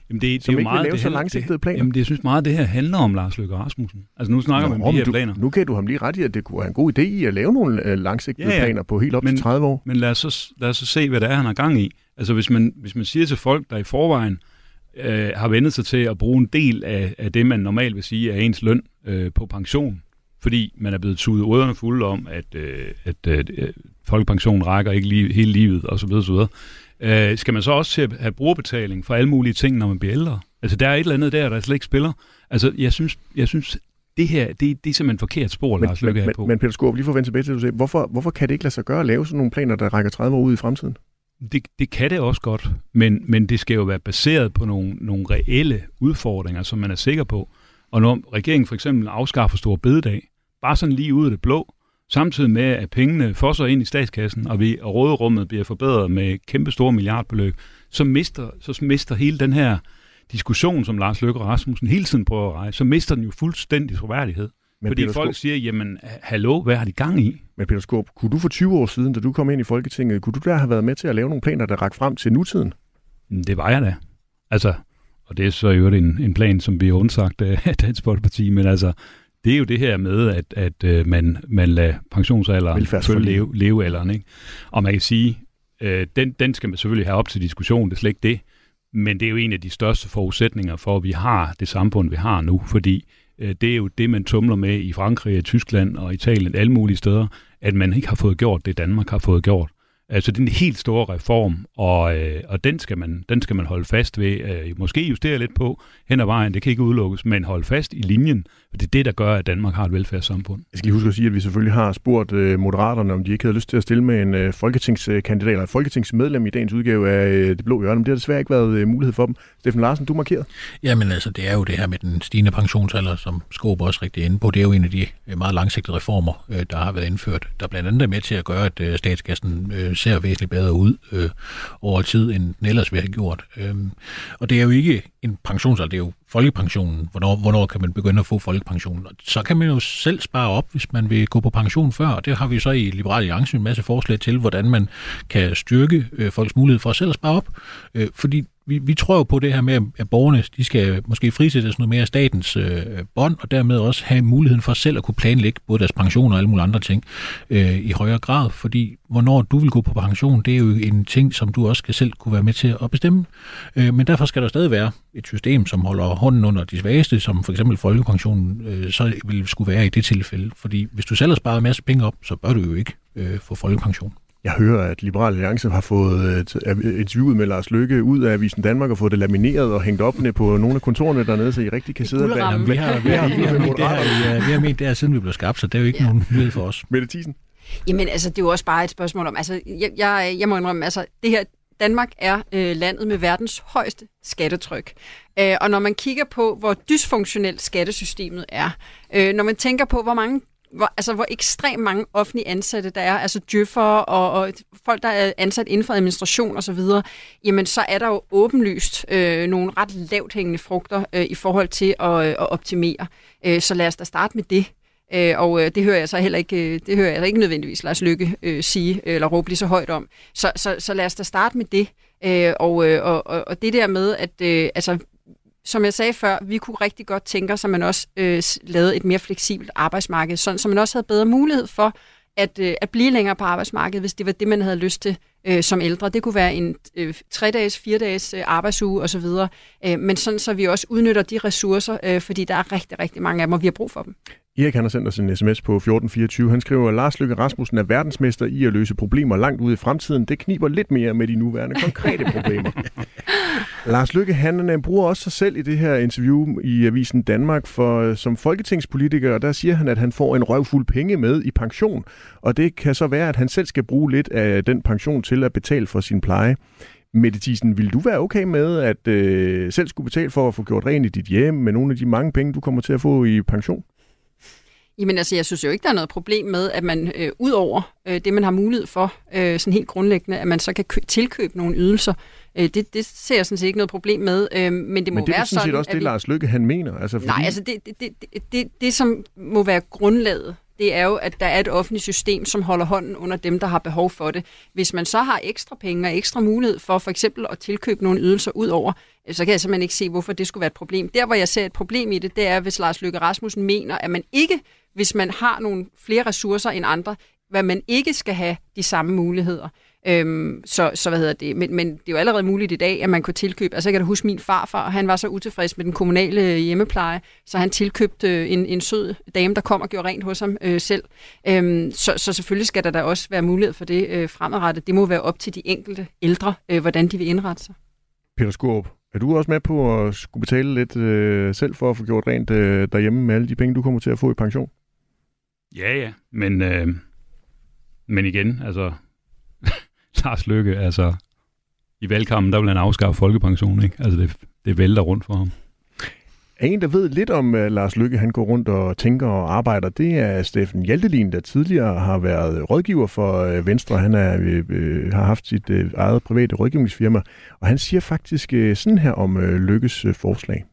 Jamen det, som det er ikke meget, vil lave det, så langsigtede planer? Jamen det, jeg synes meget, det her handler om Lars Løkke Rasmussen. Altså nu snakker man om de her du, planer. Nu kan du ham lige ret i, at det kunne være en god idé i at lave nogle øh, langsigtede ja, ja. planer på helt op men, til 30 år. Men lad os, så, lad os så se, hvad det er, han har gang i. Altså hvis man, hvis man siger til folk, der i forvejen øh, har vendt sig til at bruge en del af, af det, man normalt vil sige er ens løn øh, på pension, fordi man er blevet tudet rødderne fulde om, at, øh, at øh, folkepensionen rækker ikke lige, hele livet osv. osv. Øh, skal man så også til at have brugerbetaling for alle mulige ting, når man bliver ældre? Altså, der er et eller andet der, der slet ikke spiller. Altså, jeg synes, jeg synes det her, det, det er simpelthen forkert spor, men, Lars Løkke men, på. Men Peter Skorp, lige for at vende tilbage til, du siger, hvorfor, hvorfor kan det ikke lade sig gøre at lave sådan nogle planer, der rækker 30 år ud i fremtiden? Det, det kan det også godt, men, men det skal jo være baseret på nogle, nogle reelle udfordringer, som man er sikker på. Og når regeringen for eksempel afskaffer stor bededag, bare sådan lige ud af det blå, samtidig med, at pengene fosser ind i statskassen, og, vi, og råderummet bliver forbedret med kæmpe store milliardbeløb, så mister, så mister hele den her diskussion, som Lars Løkke Rasmussen hele tiden prøver at rejse, så mister den jo fuldstændig troværdighed. Men Fordi Peter folk Skåb... siger, jamen, hallo, hvad har de gang i? Men Peter Skåb, kunne du for 20 år siden, da du kom ind i Folketinget, kunne du der have været med til at lave nogle planer, der rak frem til nutiden? Det var jeg da. Altså, og det er så jo en, en plan, som vi har undsagt af (laughs) Dansk Folkeparti, men altså, det er jo det her med, at, at øh, man, man lader pensionsalderen følge leve, levealderen. Ikke? Og man kan sige, øh, den, den skal man selvfølgelig have op til diskussion, det er slet ikke det. Men det er jo en af de største forudsætninger for, at vi har det samfund, vi har nu. Fordi øh, det er jo det, man tumler med i Frankrig, Tyskland og Italien, alle mulige steder, at man ikke har fået gjort det, Danmark har fået gjort. Altså det er en helt stor reform, og, øh, og den, skal man, den skal man holde fast ved. Øh, måske justere lidt på hen ad vejen, det kan ikke udelukkes, men holde fast i linjen, for det er det, der gør, at Danmark har et velfærdssamfund. Jeg skal lige huske at sige, at vi selvfølgelig har spurgt øh, moderaterne, om de ikke havde lyst til at stille med en øh, folketingskandidat eller en folketingsmedlem i dagens udgave af øh, Det Blå Hjørne, men det har desværre ikke været øh, mulighed for dem. Steffen Larsen, du markeret? Jamen altså, det er jo det her med den stigende pensionsalder, som Skåb også rigtig inde på. Det er jo en af de meget langsigtede reformer, øh, der har været indført, der blandt andet er med til at gøre, at øh, statskassen øh, ser væsentligt bedre ud øh, over tid, end den ellers ville have gjort. Øh, og det er jo ikke en pensionsalder, det er jo folkepensionen. Hvornår, hvornår kan man begynde at få folkepensionen? Så kan man jo selv spare op, hvis man vil gå på pension før. Og det har vi så i Liberal Alliance en masse forslag til, hvordan man kan styrke øh, folks mulighed for at selv at spare op. Øh, fordi vi, vi tror jo på det her med, at borgerne de skal måske frisættes noget mere af statens øh, bånd, og dermed også have muligheden for selv at kunne planlægge både deres pension og alle mulige andre ting øh, i højere grad. Fordi hvornår du vil gå på pension, det er jo en ting, som du også skal selv kunne være med til at bestemme. Øh, men derfor skal der stadig være et system, som holder hånden under de svageste, som for eksempel folkepensionen, øh, så vil skulle være i det tilfælde. Fordi hvis du selv har sparet en masse penge op, så bør du jo ikke øh, få folkepension. Jeg hører, at Liberal Alliance har fået et interviewet med Lars Løkke ud af Avisen Danmark og fået det lamineret og hængt op ned på nogle af kontorene dernede, så I rigtig kan sidde og bag. Vi har, vi, har, vi, har ment det her, vi har ment det her, siden vi blev skabt, så det er jo ikke ja. nogen nyhed for os. Mette Thiesen? Jamen altså, det er jo også bare et spørgsmål om, altså, jeg, jeg, jeg må indrømme, altså, det her, Danmark er øh, landet med verdens højeste skattetryk. Øh, og når man kigger på, hvor dysfunktionelt skattesystemet er, øh, når man tænker på, hvor mange hvor, altså, hvor ekstremt mange offentlige ansatte der er, altså djøffer og, og folk, der er ansat inden for administration osv., jamen så er der jo åbenlyst øh, nogle ret lavt hængende frugter øh, i forhold til at, øh, at optimere. Øh, så lad os da starte med det. Øh, og øh, det hører jeg så heller ikke, øh, det hører jeg ikke nødvendigvis Lars Lykke øh, sige, øh, eller råbe lige så højt om. Så, så, så lad os da starte med det. Øh, og, øh, og, og det der med, at øh, altså, som jeg sagde før, vi kunne rigtig godt tænke os, at man også øh, lavede et mere fleksibelt arbejdsmarked, sådan, så man også havde bedre mulighed for at, øh, at blive længere på arbejdsmarkedet, hvis det var det, man havde lyst til øh, som ældre. Det kunne være en øh, tre-dages, fire-dages øh, arbejdsuge osv., øh, men sådan, så vi også udnytter de ressourcer, øh, fordi der er rigtig, rigtig mange af dem, og vi har brug for dem. Erik han har sendt os en sms på 1424. Han skriver, at Lars Løkke Rasmussen er verdensmester i at løse problemer langt ude i fremtiden. Det kniber lidt mere med de nuværende konkrete problemer. (laughs) Lars Løkke han øh, bruger også sig selv i det her interview i Avisen Danmark for, øh, som folketingspolitiker, der siger han, at han får en røvfuld penge med i pension, og det kan så være, at han selv skal bruge lidt af den pension til at betale for sin pleje. Mette Thiesen, vil du være okay med at øh, selv skulle betale for at få gjort rent i dit hjem med nogle af de mange penge, du kommer til at få i pension? Jamen altså, jeg synes jo ikke, der er noget problem med, at man øh, ud over øh, det, man har mulighed for, øh, sådan helt grundlæggende, at man så kan kø- tilkøbe nogle ydelser. Øh, det, det ser jeg sådan set ikke noget problem med, øh, men det må men det være sådan... Men det er også det, vi... Lars Lykke han mener. Altså, fordi... Nej, altså det, det, det, det, det, det, som må være grundlaget, det er jo, at der er et offentligt system, som holder hånden under dem, der har behov for det. Hvis man så har ekstra penge og ekstra mulighed for for eksempel at tilkøbe nogle ydelser ud over, så kan jeg simpelthen ikke se, hvorfor det skulle være et problem. Der, hvor jeg ser et problem i det, det er, hvis Lars Løkke Rasmussen mener, at man ikke hvis man har nogle flere ressourcer end andre, hvad man ikke skal have de samme muligheder. Øhm, så, så hvad hedder det? Men, men det er jo allerede muligt i dag, at man kunne tilkøbe. Altså jeg kan da huske min farfar, han var så utilfreds med den kommunale øh, hjemmepleje, så han tilkøbte øh, en, en sød dame, der kom og gjorde rent hos ham øh, selv. Øhm, så, så selvfølgelig skal der da også være mulighed for det øh, fremadrettet. Det må være op til de enkelte ældre, øh, hvordan de vil indrette sig. Peter Skorp, er du også med på at skulle betale lidt øh, selv for at få gjort rent øh, derhjemme med alle de penge, du kommer til at få i pension? Ja, ja, men, øh, men igen, altså, (laughs) Lars Lykke, altså, i valgkampen, der vil han afskaffe folkepension, ikke? Altså, det, det vælter rundt for ham. En, der ved lidt om uh, Lars Lykke, han går rundt og tænker og arbejder, det er Steffen Hjaltelin, der tidligere har været rådgiver for uh, Venstre. Han er, uh, har haft sit uh, eget private rådgivningsfirma, og han siger faktisk uh, sådan her om uh, Lykkes uh, forslag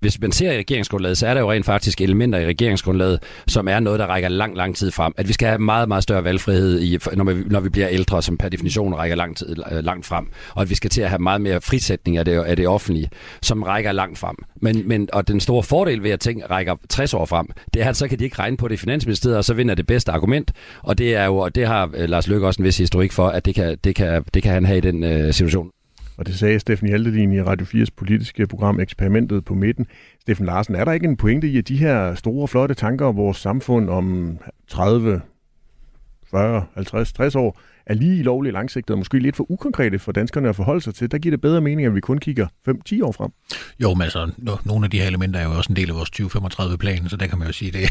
hvis man ser i regeringsgrundlaget, så er der jo rent faktisk elementer i regeringsgrundlaget, som er noget, der rækker lang, lang tid frem. At vi skal have meget, meget større valgfrihed, i, når, vi, når vi bliver ældre, som per definition rækker lang tid, øh, langt frem. Og at vi skal til at have meget mere frisætning af det, af det offentlige, som rækker langt frem. Men, men, og den store fordel ved, at ting rækker 60 år frem, det er, at så kan de ikke regne på det i Finansministeriet, og så vinder det bedste argument. Og det er jo, og det har øh, Lars Løkke også en vis historik for, at det kan, det kan, det kan han have i den øh, situation. Og det sagde Steffen Hjaltelin i Radio 4's politiske program Eksperimentet på midten. Steffen Larsen, er der ikke en pointe i, at de her store, flotte tanker om vores samfund om 30, 40, 50, 60 år er lige lovligt langsigtet og måske lidt for ukonkrete for danskerne at forholde sig til. Der giver det bedre mening, at vi kun kigger 5-10 år frem. Jo, men altså, nogle af de her elementer er jo også en del af vores 2035-plan, så der kan man jo sige, det,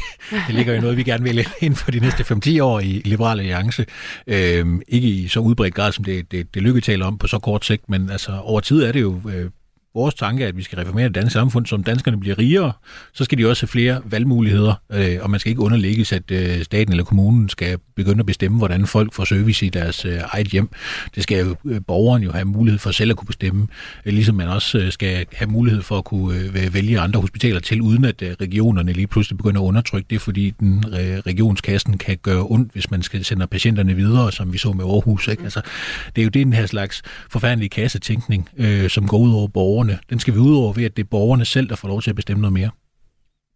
det ligger jo noget, vi gerne vil ind for de næste 5-10 år i Liberale Alliance. Øhm, ikke i så udbredt grad, som det, det, det lykke taler om på så kort sigt, men altså over tid er det jo øh, vores tanke er, at vi skal reformere det danske samfund, som danskerne bliver rigere, så skal de også have flere valgmuligheder, øh, og man skal ikke underlægges, at øh, staten eller kommunen skal begynde at bestemme, hvordan folk får service i deres øh, eget hjem. Det skal jo øh, borgeren jo have mulighed for selv at kunne bestemme, øh, ligesom man også øh, skal have mulighed for at kunne øh, vælge andre hospitaler til, uden at øh, regionerne lige pludselig begynder at undertrykke det, fordi den øh, regionskassen kan gøre ondt, hvis man skal sende patienterne videre, som vi så med Aarhus. Ikke? Altså, det er jo det, den her slags forfærdelige kassetænkning, øh, som går ud over borgerne. Den skal vi ud over ved, at det er borgerne selv, der får lov til at bestemme noget mere.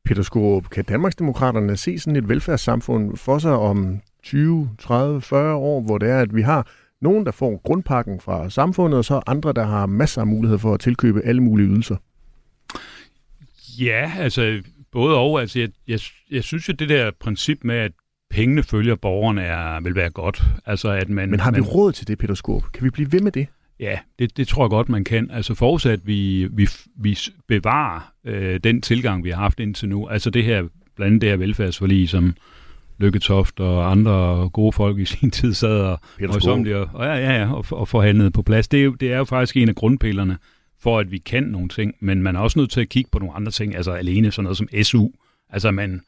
Peter Skorup, kan Danmarksdemokraterne se sådan et velfærdssamfund for sig om 20, 30, 40 år, hvor det er, at vi har nogen, der får grundpakken fra samfundet, og så andre, der har masser af mulighed for at tilkøbe alle mulige ydelser? Ja, altså både og. Altså, jeg, jeg, jeg synes jo, det der princip med, at pengene følger borgerne, er, vil være godt. Altså, at man, Men har vi man, råd til det, Peter Skorup? Kan vi blive ved med det? Ja, det, det tror jeg godt, man kan. Altså forudsat, at vi, vi, vi bevarer øh, den tilgang, vi har haft indtil nu. Altså det her, blandt andet det her velfærdsforlig, som Lykketoft og andre gode folk i (laughs) sin tid sad og, og, og, og, ja, ja, ja, og, og forhandlede på plads. Det er, jo, det er jo faktisk en af grundpillerne for, at vi kan nogle ting, men man er også nødt til at kigge på nogle andre ting, altså alene sådan noget som SU. Altså man,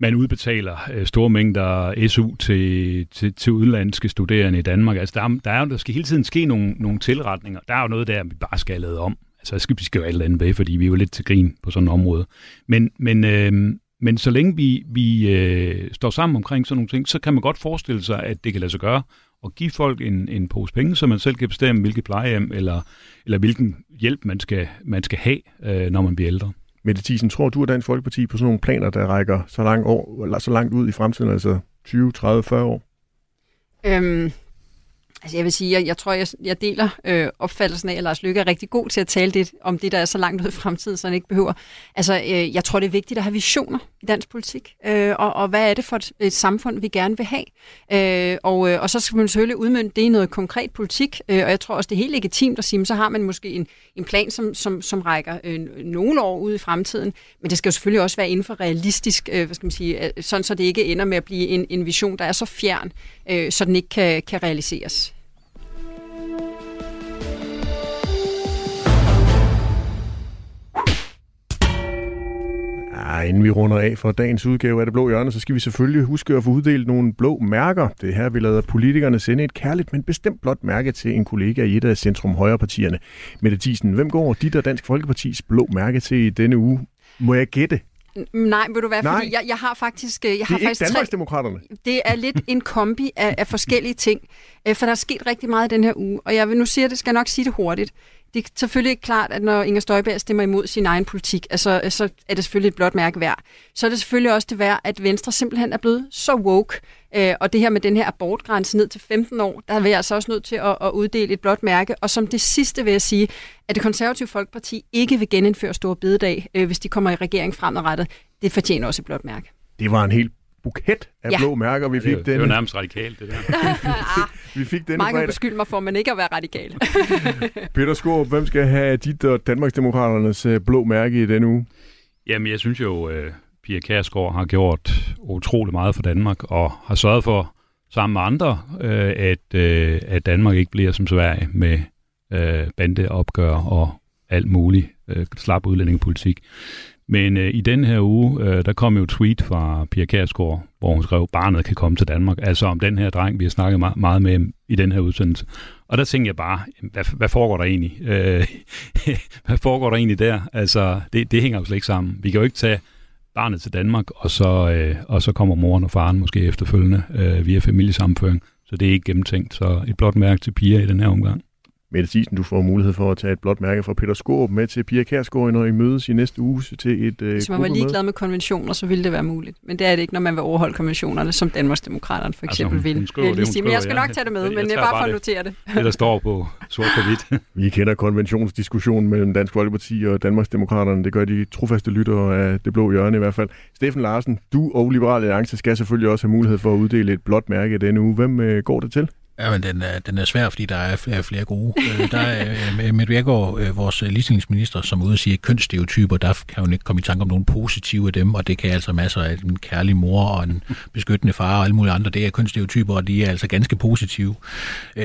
man udbetaler øh, store mængder SU til, til, til udenlandske studerende i Danmark. Altså der, der, er, der skal hele tiden ske nogle, nogle tilretninger. Der er jo noget der, vi bare skal have lavet om. Altså jeg skal, vi skal jo alt andet ved, fordi vi er jo lidt til grin på sådan et område. Men, men, øh, men så længe vi, vi øh, står sammen omkring sådan nogle ting, så kan man godt forestille sig, at det kan lade sig gøre at give folk en, en pose penge, så man selv kan bestemme, hvilket plejehjem eller, eller hvilken hjælp man skal, man skal have, øh, når man bliver ældre. Mette Thiesen, tror du, at Dansk Folkeparti på sådan nogle planer, der rækker så langt, år, eller så langt ud i fremtiden, altså 20, 30, 40 år? Øhm, altså jeg vil sige, jeg, jeg tror, jeg, jeg deler øh, opfattelsen af, at Lars Lykke er rigtig god til at tale det, om det, der er så langt ud i fremtiden, så han ikke behøver. Altså, øh, jeg tror, det er vigtigt at have visioner i dansk politik, øh, og, og hvad er det for et, et samfund, vi gerne vil have? Øh, og, øh, og så skal man selvfølgelig udmønte det i noget konkret politik, øh, og jeg tror også, det er helt legitimt at sige, så har man måske en, en plan, som, som, som rækker øh, nogle år ud i fremtiden, men det skal jo selvfølgelig også være inden for realistisk, øh, hvad skal man sige, øh, sådan så det ikke ender med at blive en, en vision, der er så fjern, øh, så den ikke kan, kan realiseres. Ja, inden vi runder af for dagens udgave af Det Blå Hjørne, så skal vi selvfølgelig huske at få uddelt nogle blå mærker. Det her vi lader politikerne sende et kærligt, men bestemt blåt mærke til en kollega i et af Centrum Højrepartierne. Mette Thiesen, hvem går dit og Dansk Folkepartis blå mærke til i denne uge? Må jeg gætte? Nej, vil du være, Nej. fordi jeg, jeg har faktisk... Jeg det har er faktisk ikke Danmarksdemokraterne. Det er lidt en kombi af, af forskellige ting, øh, for der er sket rigtig meget i den her uge, og jeg vil nu sige, at det skal nok sige det hurtigt. Det er selvfølgelig ikke klart, at når Inger Støjberg stemmer imod sin egen politik, altså, så er det selvfølgelig et blåt mærke værd. Så er det selvfølgelig også det værd, at Venstre simpelthen er blevet så woke. Øh, og det her med den her abortgrænse ned til 15 år, der vil jeg altså også nødt til at, at uddele et blåt mærke. Og som det sidste vil jeg sige, at det konservative Folkeparti ikke vil genindføre store bededag, øh, hvis de kommer i regering fremadrettet. Det fortjener også et blåt mærke. Det var en helt buket af ja. blå mærker, vi fik. Det, det var nærmest radikalt, det der. (laughs) vi fik denne Mange beskylder mig for, men ikke at være radikal. (laughs) Peter Skorup, hvem skal have dit og Danmarksdemokraternes øh, blå mærke i denne uge? Jamen, jeg synes jo, uh, Pia Kærsgaard har gjort utrolig meget for Danmark, og har sørget for, sammen med andre, uh, at, uh, at Danmark ikke bliver som Sverige med bandeopgør og alt muligt slap udlændingepolitik. Men øh, i den her uge, øh, der kom jo et tweet fra Pia Kærsgaard, hvor hun skrev, barnet kan komme til Danmark. Altså om den her dreng, vi har snakket meget, meget med i den her udsendelse. Og der tænkte jeg bare, hvad, hvad foregår der egentlig? Øh, (laughs) hvad foregår der egentlig der? Altså, det, det hænger jo slet ikke sammen. Vi kan jo ikke tage barnet til Danmark, og så, øh, og så kommer moren og faren måske efterfølgende øh, via familiesammenføring. Så det er ikke gennemtænkt. Så et blot mærke til Pia i den her omgang. Mette Thiesen, du får mulighed for at tage et blåt mærke fra Peter Skorup med til Pia Kærsgaard, når I mødes i næste uge til et uh, Hvis man var ligeglad med konventioner, så ville det være muligt. Men det er det ikke, når man vil overholde konventionerne, som Danmarksdemokraterne for eksempel altså, vil. Skriver, vil sige. Men jeg skal nok tage det med, jeg, men jeg bare for at notere det. Det, der står på sort på hvidt. (laughs) Vi kender konventionsdiskussionen mellem Dansk Folkeparti og Danmarksdemokraterne. Det gør de trofaste lyttere af Det Blå Hjørne i hvert fald. Steffen Larsen, du og Liberale Alliance skal selvfølgelig også have mulighed for at uddele et blåt mærke denne uge. Hvem uh, går det til? Ja, men den er, den er svær, fordi der er flere, gode. Øh, der er øh, Mette Bjergaard, øh, vores ligestillingsminister, som er ude og siger kønsstereotyper, der kan hun ikke komme i tanke om nogen positive af dem, og det kan altså masser af en kærlig mor og en beskyttende far og alle mulige andre. Det er kønsstereotyper, og de er altså ganske positive.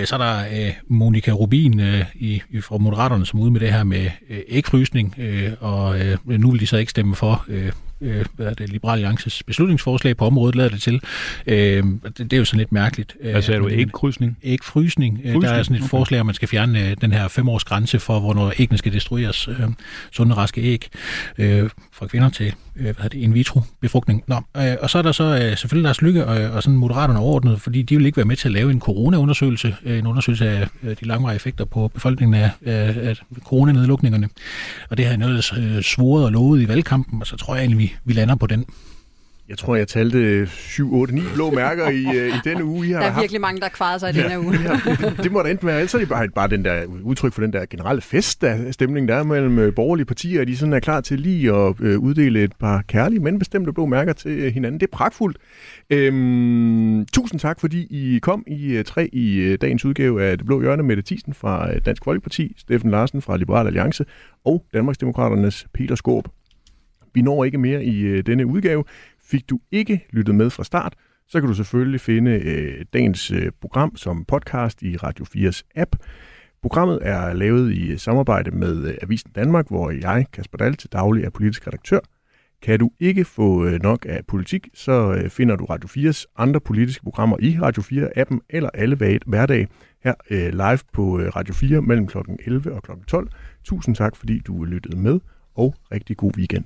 Så er der Monika Rubin i, fra Moderaterne, som er ude med det her med ægfrysning, og nu vil de så ikke stemme for øh, hvad er det, Liberal Alliances beslutningsforslag på området, lader det til. Øh, det, det er jo sådan lidt mærkeligt. Hvad sagde du? Ægkrysning? Ægfrysning. Frysning. Der er sådan et forslag, at man skal fjerne øh, den her femårs grænse for, hvornår æggene skal destrueres. Øh, sunde, raske æg øh, fra kvinder til øh, hvad det, in vitro befrugtning. Nå, øh, og så er der så øh, selvfølgelig Lars Lykke og, og sådan Moderaterne overordnet, fordi de vil ikke være med til at lave en corona-undersøgelse, øh, en undersøgelse af øh, de langvarige effekter på befolkningen af, af, af coronanedlukningerne. Og det har noget, der øh, svoret og lovet i valgkampen, og så tror jeg egentlig, vi, lander på den. Jeg tror, jeg talte 7, 8, 9 blå mærker i, øh, i denne uge. I har der er haft... virkelig mange, der kvarede sig i ja, denne uge. (laughs) ja, det må da enten være, ellers er det bare, bare den der udtryk for den der generelle fest, der stemning, der er mellem øh, borgerlige partier, at de sådan er klar til lige at øh, uddele et par kærlige, men bestemte blå mærker til hinanden. Det er pragtfuldt. Øhm, tusind tak, fordi I kom i tre i dagens udgave af Det Blå Hjørne. Mette Thiesen fra Dansk Folkeparti, Steffen Larsen fra Liberal Alliance og Danmarksdemokraternes Peter Skåb. Vi når ikke mere i øh, denne udgave. Fik du ikke lyttet med fra start, så kan du selvfølgelig finde øh, dagens øh, program som podcast i Radio 4's app. Programmet er lavet i øh, samarbejde med øh, Avisen Danmark, hvor jeg, Kasper Dahl, til daglig er politisk redaktør. Kan du ikke få øh, nok af politik, så øh, finder du Radio 4's andre politiske programmer i Radio 4-appen eller alle hverdag her øh, live på øh, Radio 4 mellem kl. 11 og kl. 12. Tusind tak, fordi du lyttede med, og rigtig god weekend.